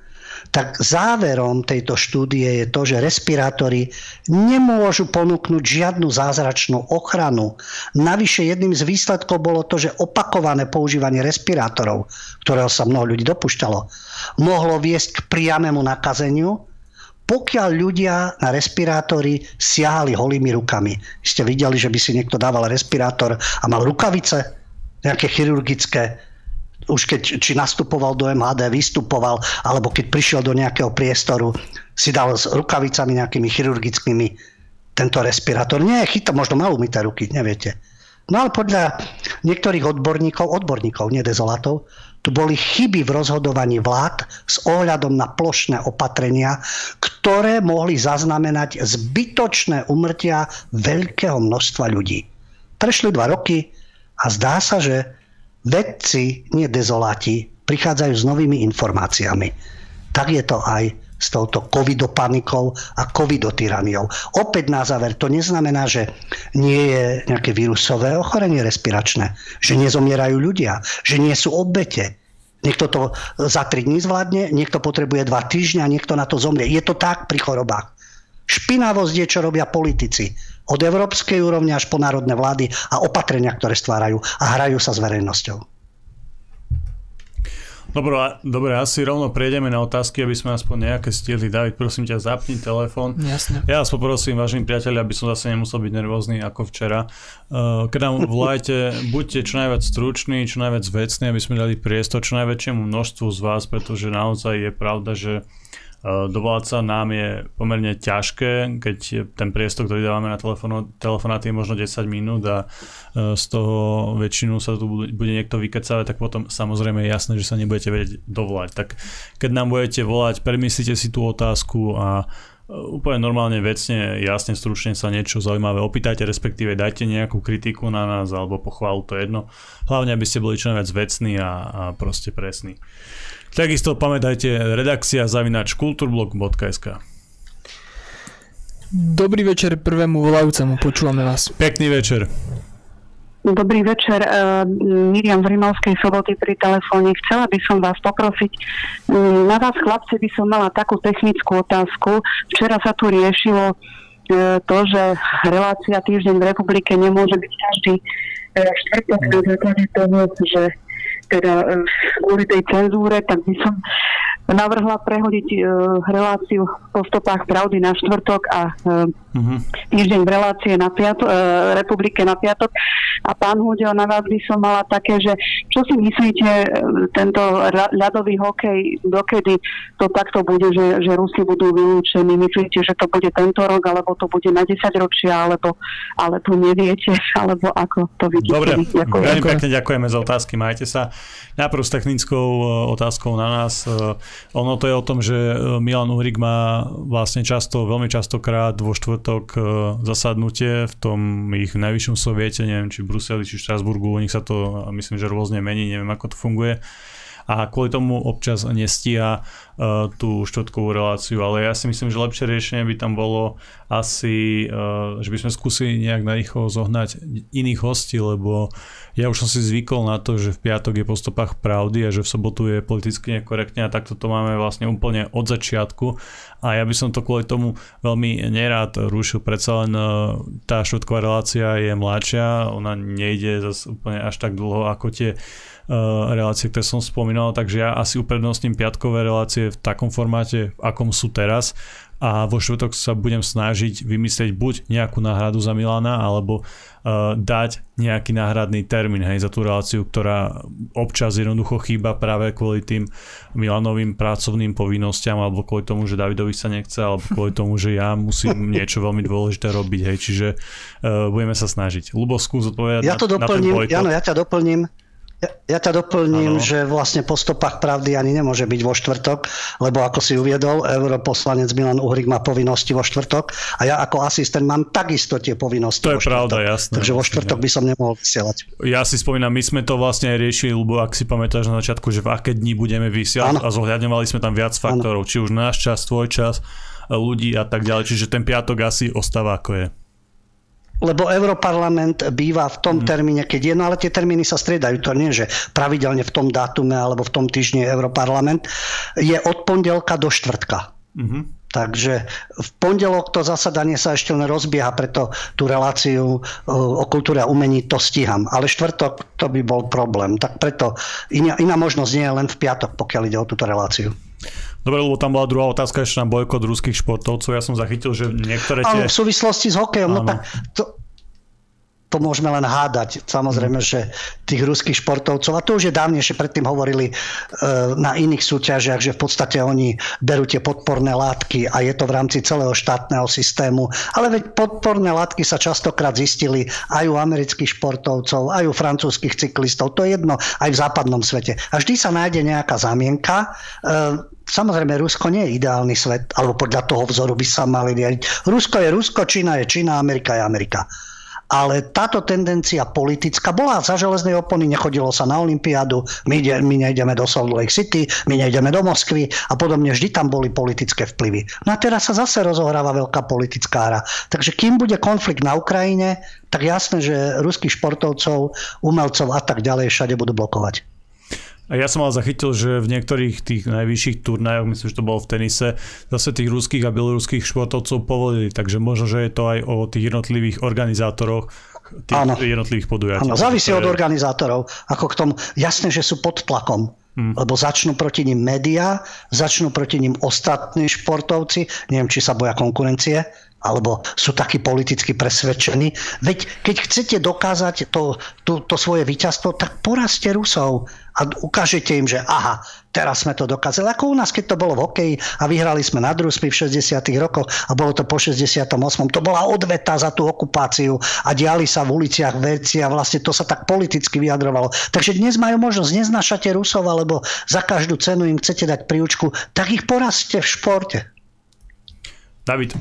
tak záverom tejto štúdie je to, že respirátory nemôžu ponúknuť žiadnu zázračnú ochranu. Navyše jedným z výsledkov bolo to, že opakované používanie respirátorov, ktorého sa mnoho ľudí dopúšťalo, mohlo viesť k priamému nakazeniu, pokiaľ ľudia na respirátory siahali holými rukami. Ste videli, že by si niekto dával respirátor a mal rukavice, nejaké chirurgické už keď či nastupoval do MHD, vystupoval, alebo keď prišiel do nejakého priestoru, si dal s rukavicami nejakými chirurgickými tento respirátor. Nie, chyta, možno mal umyté ruky, neviete. No ale podľa niektorých odborníkov, odborníkov, nie dezolatov, tu boli chyby v rozhodovaní vlád s ohľadom na plošné opatrenia, ktoré mohli zaznamenať zbytočné umrtia veľkého množstva ľudí. Prešli dva roky a zdá sa, že vedci, nie dezoláti, prichádzajú s novými informáciami. Tak je to aj s touto covidopanikou a covidotyraniou. Opäť na záver, to neznamená, že nie je nejaké vírusové ochorenie respiračné, že nezomierajú ľudia, že nie sú obete. Niekto to za 3 dní zvládne, niekto potrebuje 2 týždňa, niekto na to zomrie. Je to tak pri chorobách. Špinavosť je, čo robia politici od európskej úrovne až po národné vlády a opatrenia, ktoré stvárajú a hrajú sa s verejnosťou. Dobre, dobre, asi rovno prejdeme na otázky, aby sme aspoň nejaké stihli. David, prosím ťa, zapni telefón. Jasne. Ja vás poprosím, vážení priatelia, aby som zase nemusel byť nervózny ako včera. Uh, keď nám volajte, buďte čo najviac struční, čo najviac vecní, aby sme dali priestor čo najväčšiemu množstvu z vás, pretože naozaj je pravda, že Eh, dovolať sa nám je pomerne ťažké, keď ten priestor, ktorý dávame na telefonáty je možno 10 minút a eh, z toho väčšinu sa tu bude niekto vykecávať, tak potom samozrejme je jasné, že sa nebudete vedieť dovolať. Tak keď nám budete volať, premyslite si tú otázku a eh, úplne normálne, vecne, jasne, stručne sa niečo zaujímavé opýtajte, respektíve dajte nejakú kritiku na nás alebo pochválu, to jedno. Hlavne, aby ste boli čo najviac vecní a, a proste presní. Takisto pamätajte redakcia zavinač kulturblog.sk Dobrý večer prvému volajúcemu, počúvame vás. Pekný večer. Dobrý večer, uh, Miriam z Rimovskej soboty pri telefóne. Chcela by som vás poprosiť, um, na vás chlapci by som mala takú technickú otázku. Včera sa tu riešilo uh, to, že relácia Týždeň v republike nemôže byť každý uh, štvrtok na základe toho, že teda kvôli tej cenzúre, tak by som navrhla prehodiť uh, reláciu po stopách pravdy na štvrtok a uh, uh-huh. týždeň v relácie na piato, uh, republike na piatok. A pán Hudel, na vás by som mala také, že čo si myslíte, uh, tento ľadový hokej, dokedy to takto bude, že, že Rusi budú vylúčení? Myslíte, že to bude tento rok, alebo to bude na 10 ročia, alebo, ale tu neviete, alebo ako to vidíte? Dobre, ďakujem. veľmi pekne ďakujeme za otázky, majte sa. Najprv s technickou otázkou na nás. Ono to je o tom, že e, Milan Uhrik má vlastne často, veľmi častokrát vo štvrtok e, zasadnutie v tom ich najvyššom soviete, neviem, či v Bruseli, či v Štrasburgu, u nich sa to myslím, že rôzne mení, neviem, ako to funguje a kvôli tomu občas nestia uh, tú štvrtkovú reláciu, ale ja si myslím, že lepšie riešenie by tam bolo asi, uh, že by sme skúsili nejak na rýchlo zohnať iných hostí, lebo ja už som si zvykol na to, že v piatok je po stopách pravdy a že v sobotu je politicky nekorektne a takto to máme vlastne úplne od začiatku. A ja by som to kvôli tomu veľmi nerád rušil, predsa len uh, tá štvrtková relácia je mladšia, ona nejde zase úplne až tak dlho ako tie relácie, ktoré som spomínal, takže ja asi uprednostním piatkové relácie v takom formáte, v akom sú teraz a vo štvrtok sa budem snažiť vymyslieť buď nejakú náhradu za Milana, alebo uh, dať nejaký náhradný termín hej, za tú reláciu, ktorá občas jednoducho chýba práve kvôli tým Milanovým pracovným povinnostiam, alebo kvôli tomu, že Davidovi sa nechce, alebo kvôli tomu, že ja musím niečo veľmi dôležité robiť. Hej, čiže uh, budeme sa snažiť. Lubo, skús odpovedať ja to na, doplním, na ten Jano, ja ťa doplním. Ja, ja ťa doplním, ano. že vlastne po stopách pravdy ani nemôže byť vo štvrtok, lebo ako si uviedol, europoslanec Milan Uhrik má povinnosti vo štvrtok a ja ako asistent mám takisto tie povinnosti. To je pravda, jasné. Takže vo štvrtok by som nemohol vysielať. Ja si spomínam, my sme to vlastne aj riešili, lebo ak si pamätáš na začiatku, že v aké dni budeme vysielať ano. a zohľadňovali sme tam viac faktorov, ano. či už náš čas, tvoj čas, ľudí a tak ďalej, čiže ten piatok asi ostáva ako je lebo Europarlament býva v tom mm. termíne, keď je, no ale tie termíny sa striedajú, to nie, že pravidelne v tom dátume alebo v tom týždni Europarlament, je od pondelka do štvrtka. Mm-hmm. Takže v pondelok to zasadanie sa ešte len rozbieha, preto tú reláciu o kultúre a umení to stíham. Ale štvrtok to by bol problém. Tak preto iná, iná možnosť nie je len v piatok, pokiaľ ide o túto reláciu. Dobre, lebo tam bola druhá otázka ešte na bojkot ruských športovcov. Ja som zachytil, že niektoré tie... Ale v súvislosti s hokejom, no tak to, to môžeme len hádať. Samozrejme, že tých ruských športovcov, a to už je dávnejšie, predtým hovorili e, na iných súťažiach, že v podstate oni berú tie podporné látky a je to v rámci celého štátneho systému. Ale veď podporné látky sa častokrát zistili aj u amerických športovcov, aj u francúzských cyklistov. To je jedno aj v západnom svete. A vždy sa nájde nejaká zamienka. Samozrejme, Rusko nie je ideálny svet, alebo podľa toho vzoru by sa mali riadiť. Rusko je Rusko, Čína je Čína, Amerika je Amerika. Ale táto tendencia politická bola za železnej opony, nechodilo sa na Olympiádu, my, ide, my nejdeme do Salt Lake City, my nejdeme do Moskvy a podobne, vždy tam boli politické vplyvy. No a teraz sa zase rozohráva veľká politická hra. Takže kým bude konflikt na Ukrajine, tak jasné, že ruských športovcov, umelcov a tak ďalej všade budú blokovať. A ja som mal zachytil, že v niektorých tých najvyšších turnajoch, myslím, že to bolo v tenise, zase tých ruských a bieloruských športovcov povolili, takže možno, že je to aj o tých jednotlivých organizátoroch tých Áno. jednotlivých podujatí. Áno, závisí od organizátorov. Ako k tomu, jasné, že sú pod tlakom. Hmm. Lebo začnú proti ním médiá, začnú proti ním ostatní športovci, neviem, či sa boja konkurencie, alebo sú takí politicky presvedčení. Veď keď chcete dokázať to, to, to svoje víťazstvo, tak porazte Rusov a ukážete im, že aha, teraz sme to dokázali. Ako u nás, keď to bolo v hokeji a vyhrali sme na Rusmi v 60. rokoch a bolo to po 68. To bola odveta za tú okupáciu a diali sa v uliciach veci a vlastne to sa tak politicky vyjadrovalo. Takže dnes majú možnosť, neznášate Rusov, alebo za každú cenu im chcete dať príučku, tak ich porazte v športe. David,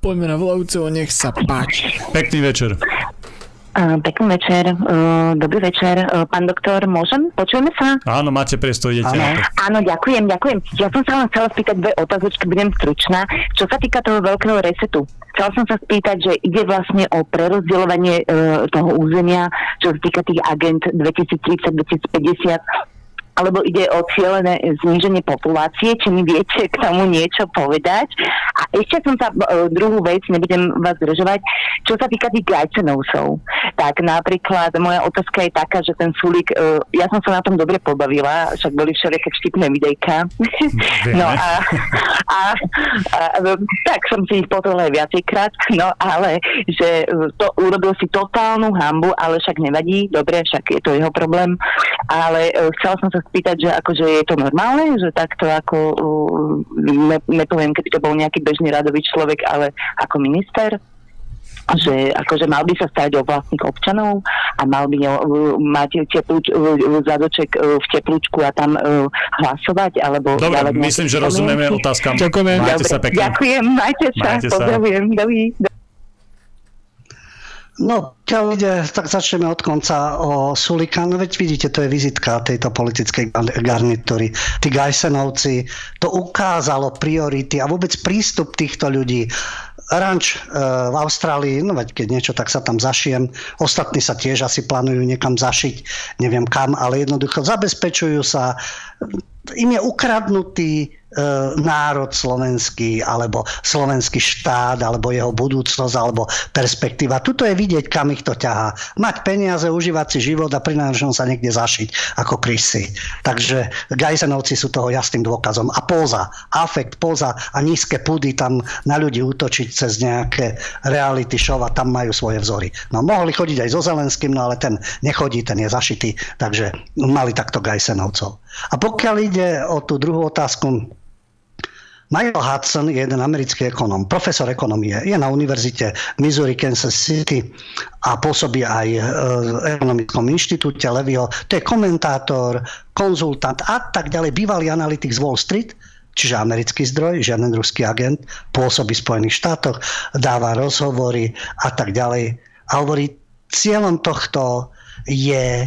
Poďme na volajúceho, nech sa páči. Pekný večer. Pekný večer, dobrý večer. Pán doktor, môžem? Počujeme sa? Áno, máte priestor, idete Áno. Áno, ďakujem, ďakujem. Ja som sa len chcela spýtať dve otázočky, budem stručná. Čo sa týka toho veľkého resetu, chcela som sa spýtať, že ide vlastne o prerozdielovanie toho územia, čo sa týka tých agent 2030-2050 alebo ide o cieľené zníženie populácie, či mi viete k tomu niečo povedať. A ešte som sa, e, druhú vec, nebudem vás zdržovať, čo sa týka tých gajcenovcov. Tak napríklad moja otázka je taká, že ten Sulík, e, ja som sa na tom dobre pobavila, však boli všelijaké vtipné videjka. no a, a, a, tak som si ich potom aj viacejkrát, no ale že to urobil si totálnu hambu, ale však nevadí, dobre, však je to jeho problém, ale e, chcela som sa spýtať, že akože je to normálne, že takto ako, uh, ne, nepoviem, keby to bol nejaký bežný radový človek, ale ako minister? že akože mal by sa starať o vlastných občanov a mal by uh, mať teplúč, uh, zadoček uh, v teplúčku a tam uh, hlasovať, alebo... Dobre, myslím, že rozumieme otázkam. Ďakujeme. Majte Dobre, sa pekne. Ďakujem, majte sa, majte sa. pozdravujem. No, keď ide, tak začneme od konca o Sulika. No veď vidíte, to je vizitka tejto politickej garnitúry. Tí Gajsenovci, to ukázalo priority a vôbec prístup týchto ľudí. Ranč e, v Austrálii, no veď keď niečo, tak sa tam zašijem. Ostatní sa tiež asi plánujú niekam zašiť, neviem kam, ale jednoducho zabezpečujú sa. Im je ukradnutý národ slovenský, alebo slovenský štát, alebo jeho budúcnosť, alebo perspektíva. Tuto je vidieť, kam ich to ťahá. Mať peniaze, užívať si život a prinášom sa niekde zašiť ako krysy. Takže Gajzenovci sú toho jasným dôkazom. A póza, afekt, póza a nízke púdy tam na ľudí útočiť cez nejaké reality show a tam majú svoje vzory. No mohli chodiť aj so Zelenským, no ale ten nechodí, ten je zašitý, takže mali takto Gajsenovcov. A pokiaľ ide o tú druhú otázku, Michael Hudson je jeden americký ekonom, profesor ekonomie, je na univerzite Missouri, Kansas City a pôsobí aj e, v ekonomickom inštitúte Levio. To je komentátor, konzultant a tak ďalej, bývalý analytik z Wall Street, čiže americký zdroj, žiaden ruský agent, pôsobí v Spojených štátoch, dáva rozhovory a tak ďalej. A hovorí, cieľom tohto je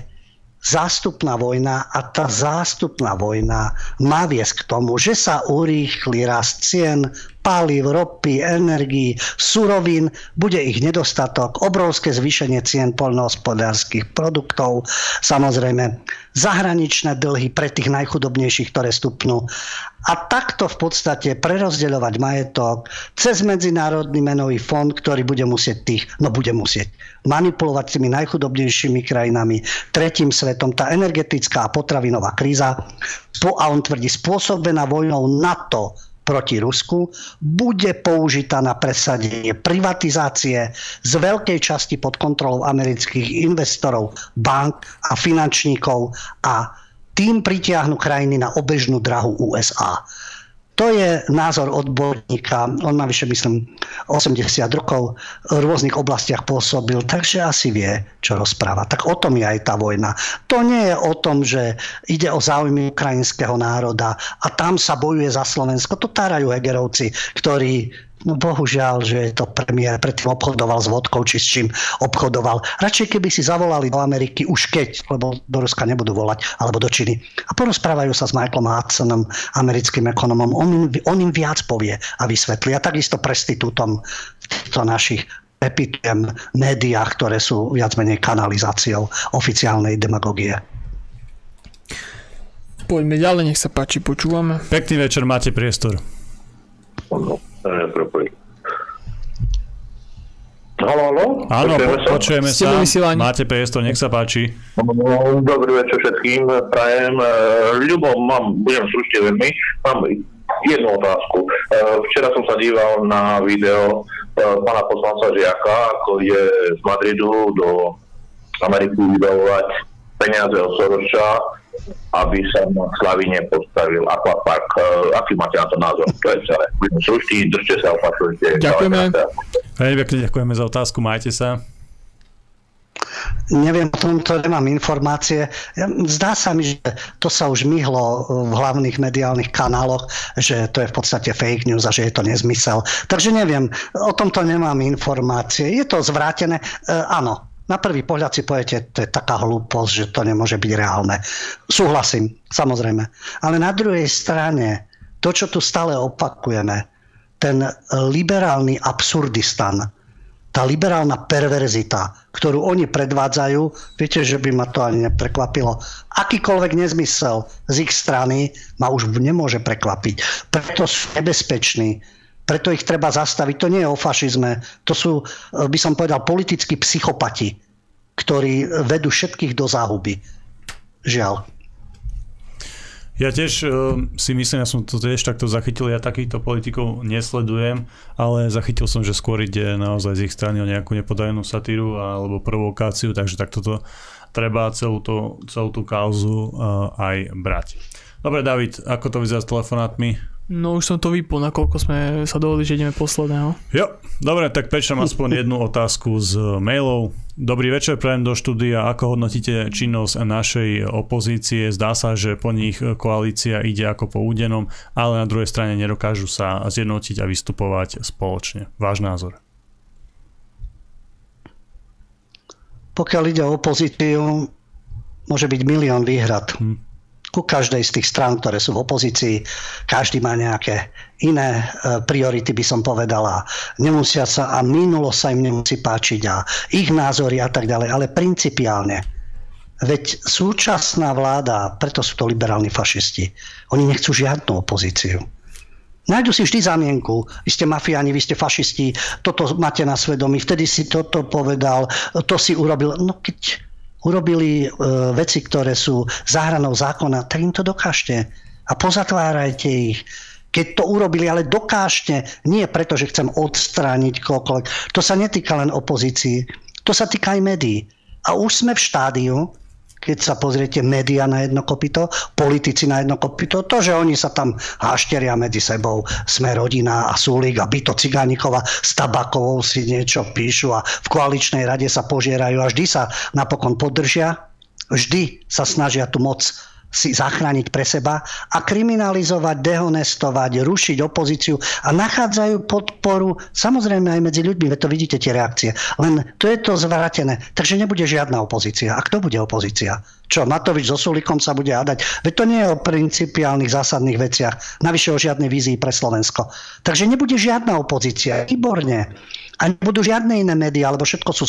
zástupná vojna a tá zástupná vojna má viesť k tomu, že sa urýchli rast cien palív, ropy, energií, surovín, bude ich nedostatok, obrovské zvýšenie cien poľnohospodárskych produktov, samozrejme zahraničné dlhy pre tých najchudobnejších, ktoré stupnú. A takto v podstate prerozdeľovať majetok cez Medzinárodný menový fond, ktorý bude musieť tých, no bude musieť manipulovať tými najchudobnejšími krajinami, tretím svetom, tá energetická a potravinová kríza, a on tvrdí, spôsobená vojnou NATO proti Rusku, bude použitá na presadenie privatizácie z veľkej časti pod kontrolou amerických investorov, bank a finančníkov a tým pritiahnu krajiny na obežnú drahu USA. To je názor odborníka. On má vyše, myslím, 80 rokov, v rôznych oblastiach pôsobil, takže asi vie, čo rozpráva. Tak o tom je aj tá vojna. To nie je o tom, že ide o záujmy ukrajinského národa a tam sa bojuje za Slovensko. To tárajú Hegerovci, ktorí No bohužiaľ, že je to premiér, predtým obchodoval s vodkou, či s čím obchodoval. Radšej keby si zavolali do Ameriky už keď, lebo do Ruska nebudú volať, alebo do Číny. A porozprávajú sa s Michaelom Hudsonom, americkým ekonomom. On im, on im viac povie a vysvetlí. A takisto prestitútom týchto našich epitujem médiách, ktoré sú viac menej kanalizáciou oficiálnej demagogie. Poďme ďalej, nech sa páči, počúvame. Pekný večer, máte priestor. Halo, halo? Áno, počujeme, sa. počujeme sa. Máte priestor, nech sa páči. Dobrý večer všetkým. Prajem. E, Ľubo, mám, budem slušne veľmi. Mám jednu otázku. E, včera som sa díval na video e, pána poslanca Žiaka, ako je z Madridu do Ameriky vybavovať peniaze od Soroša aby sa na Slavine postavil aquapark. E, aký máte na to názor? To je celé. Budem slušný, držte sa, opatrujte. Ďakujeme. Veľmi pekne ďakujeme za otázku, majte sa. Neviem, o tomto nemám informácie. Zdá sa mi, že to sa už myhlo v hlavných mediálnych kanáloch, že to je v podstate fake news a že je to nezmysel. Takže neviem, o tomto nemám informácie. Je to zvrátené? E, áno, Na prvý pohľad si poviete, to je taká hlúposť, že to nemôže byť reálne. Súhlasím, samozrejme. Ale na druhej strane, to, čo tu stále opakujeme, ten liberálny absurdistan, tá liberálna perverzita, ktorú oni predvádzajú, viete, že by ma to ani neprekvapilo. Akýkoľvek nezmysel z ich strany ma už nemôže prekvapiť. Preto sú nebezpeční. Preto ich treba zastaviť. To nie je o fašizme. To sú, by som povedal, politickí psychopati, ktorí vedú všetkých do záhuby. Žiaľ. Ja tiež uh, si myslím, ja som to tiež takto zachytil, ja takýchto politikov nesledujem, ale zachytil som, že skôr ide naozaj z ich strany o nejakú nepodajenú satíru alebo provokáciu, takže takto to treba celú, to, celú tú kauzu uh, aj brať. Dobre, David, ako to vyzerá s telefonátmi? No už som to vypol, nakoľko sme sa dohodli, že ideme posledného. Jo, dobre, tak prečo aspoň jednu otázku z mailov. Dobrý večer, prajem do štúdia. Ako hodnotíte činnosť našej opozície? Zdá sa, že po nich koalícia ide ako po údenom, ale na druhej strane nedokážu sa zjednotiť a vystupovať spoločne. Váš názor? Pokiaľ ide o opozíciu, môže byť milión výhrad. Hm ku každej z tých strán, ktoré sú v opozícii. Každý má nejaké iné e, priority, by som povedala. Nemusia sa a minulo sa im nemusí páčiť a ich názory a tak ďalej, ale principiálne. Veď súčasná vláda, preto sú to liberálni fašisti, oni nechcú žiadnu opozíciu. Nájdu si vždy zamienku. Vy ste mafiáni, vy ste fašisti, toto máte na svedomí, vtedy si toto povedal, to si urobil. No keď urobili e, veci, ktoré sú záhranou zákona, tak im to dokážte a pozatvárajte ich. Keď to urobili, ale dokážte, nie preto, že chcem odstrániť koľkoľvek. To sa netýka len opozícii, to sa týka aj médií. A už sme v štádiu, keď sa pozriete média na jedno kopito, politici na jedno kopito, to, že oni sa tam hášteria medzi sebou, sme rodina a Súlik a Byto Cigánikova s Tabakovou si niečo píšu a v koaličnej rade sa požierajú a vždy sa napokon podržia, vždy sa snažia tú moc si zachrániť pre seba a kriminalizovať, dehonestovať, rušiť opozíciu a nachádzajú podporu samozrejme aj medzi ľuďmi, veď to vidíte tie reakcie. Len to je to zvrátené. Takže nebude žiadna opozícia. A kto bude opozícia? Čo, Matovič so Sulikom sa bude hádať? Veď to nie je o principiálnych zásadných veciach. Navyše o žiadnej vízii pre Slovensko. Takže nebude žiadna opozícia. Výborne a nebudú žiadne iné médiá, alebo všetko sú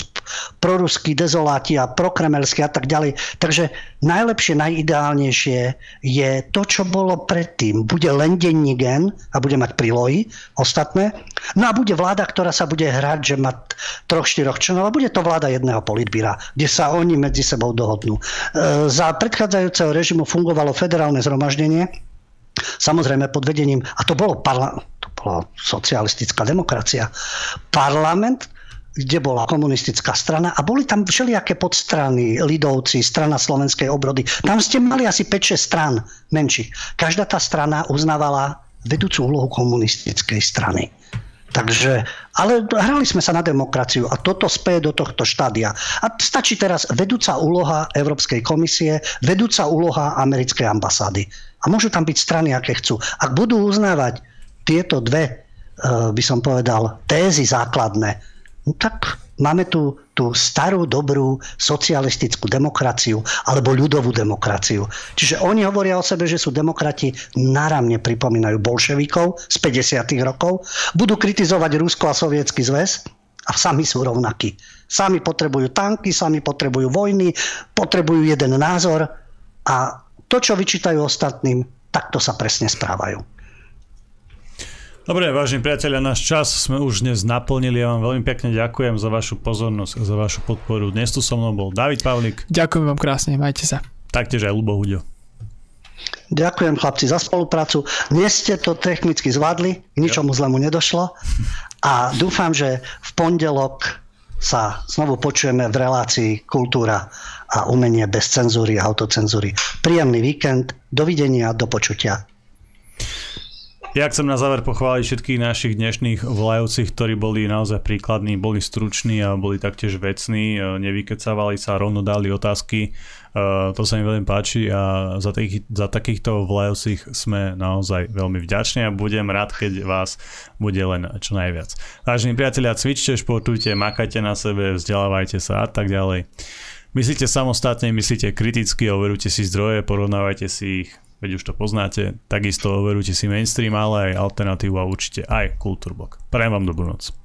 proruskí, dezoláti a prokremelskí a tak ďalej. Takže najlepšie, najideálnejšie je to, čo bolo predtým. Bude len denní gen a bude mať prílohy ostatné. No a bude vláda, ktorá sa bude hrať, že má troch, štyroch členov, a bude to vláda jedného politbíra, kde sa oni medzi sebou dohodnú. E, za predchádzajúceho režimu fungovalo federálne zhromaždenie, Samozrejme pod vedením, a to bolo, parla, to bola socialistická demokracia, parlament, kde bola komunistická strana a boli tam všelijaké podstrany, lidovci, strana slovenskej obrody. Tam ste mali asi 5-6 strán menších. Každá tá strana uznávala vedúcu úlohu komunistickej strany. Takže, ale hrali sme sa na demokraciu a toto spie do tohto štádia. A stačí teraz vedúca úloha Európskej komisie, vedúca úloha americkej ambasády. A môžu tam byť strany, aké chcú. Ak budú uznávať tieto dve, eh, by som povedal, tézy základné, no tak Máme tu tú starú, dobrú socialistickú demokraciu alebo ľudovú demokraciu. Čiže oni hovoria o sebe, že sú demokrati, náramne pripomínajú bolševikov z 50. rokov, budú kritizovať Rusko a Sovietsky zväz a sami sú rovnakí. Sami potrebujú tanky, sami potrebujú vojny, potrebujú jeden názor a to, čo vyčítajú ostatným, takto sa presne správajú. Dobre, vážení priatelia, náš čas sme už dnes naplnili. Ja vám veľmi pekne ďakujem za vašu pozornosť a za vašu podporu. Dnes tu so mnou bol David Pavlik. Ďakujem vám krásne, majte sa. Taktiež aj Lubo Huďo. Ďakujem chlapci za spoluprácu. Dnes ste to technicky zvládli, ničomu zlému nedošlo a dúfam, že v pondelok sa znovu počujeme v relácii Kultúra a umenie bez cenzúry a autocenzúry. Príjemný víkend, dovidenia, do počutia. Ja chcem na záver pochváliť všetkých našich dnešných volajúcich, ktorí boli naozaj príkladní, boli struční a boli taktiež vecní, e, nevykecávali sa, rovno dali otázky. E, to sa mi veľmi páči a za, tých, za takýchto volajúcich sme naozaj veľmi vďační a budem rád, keď vás bude len čo najviac. Vážení priatelia, cvičte, športujte, makajte na sebe, vzdelávajte sa a tak ďalej. Myslíte samostatne, myslíte kriticky, overujte si zdroje, porovnávajte si ich, veď už to poznáte. Takisto overujte si mainstream, ale aj alternatívu a určite aj Kultúrblok. Prajem vám dobrú noc.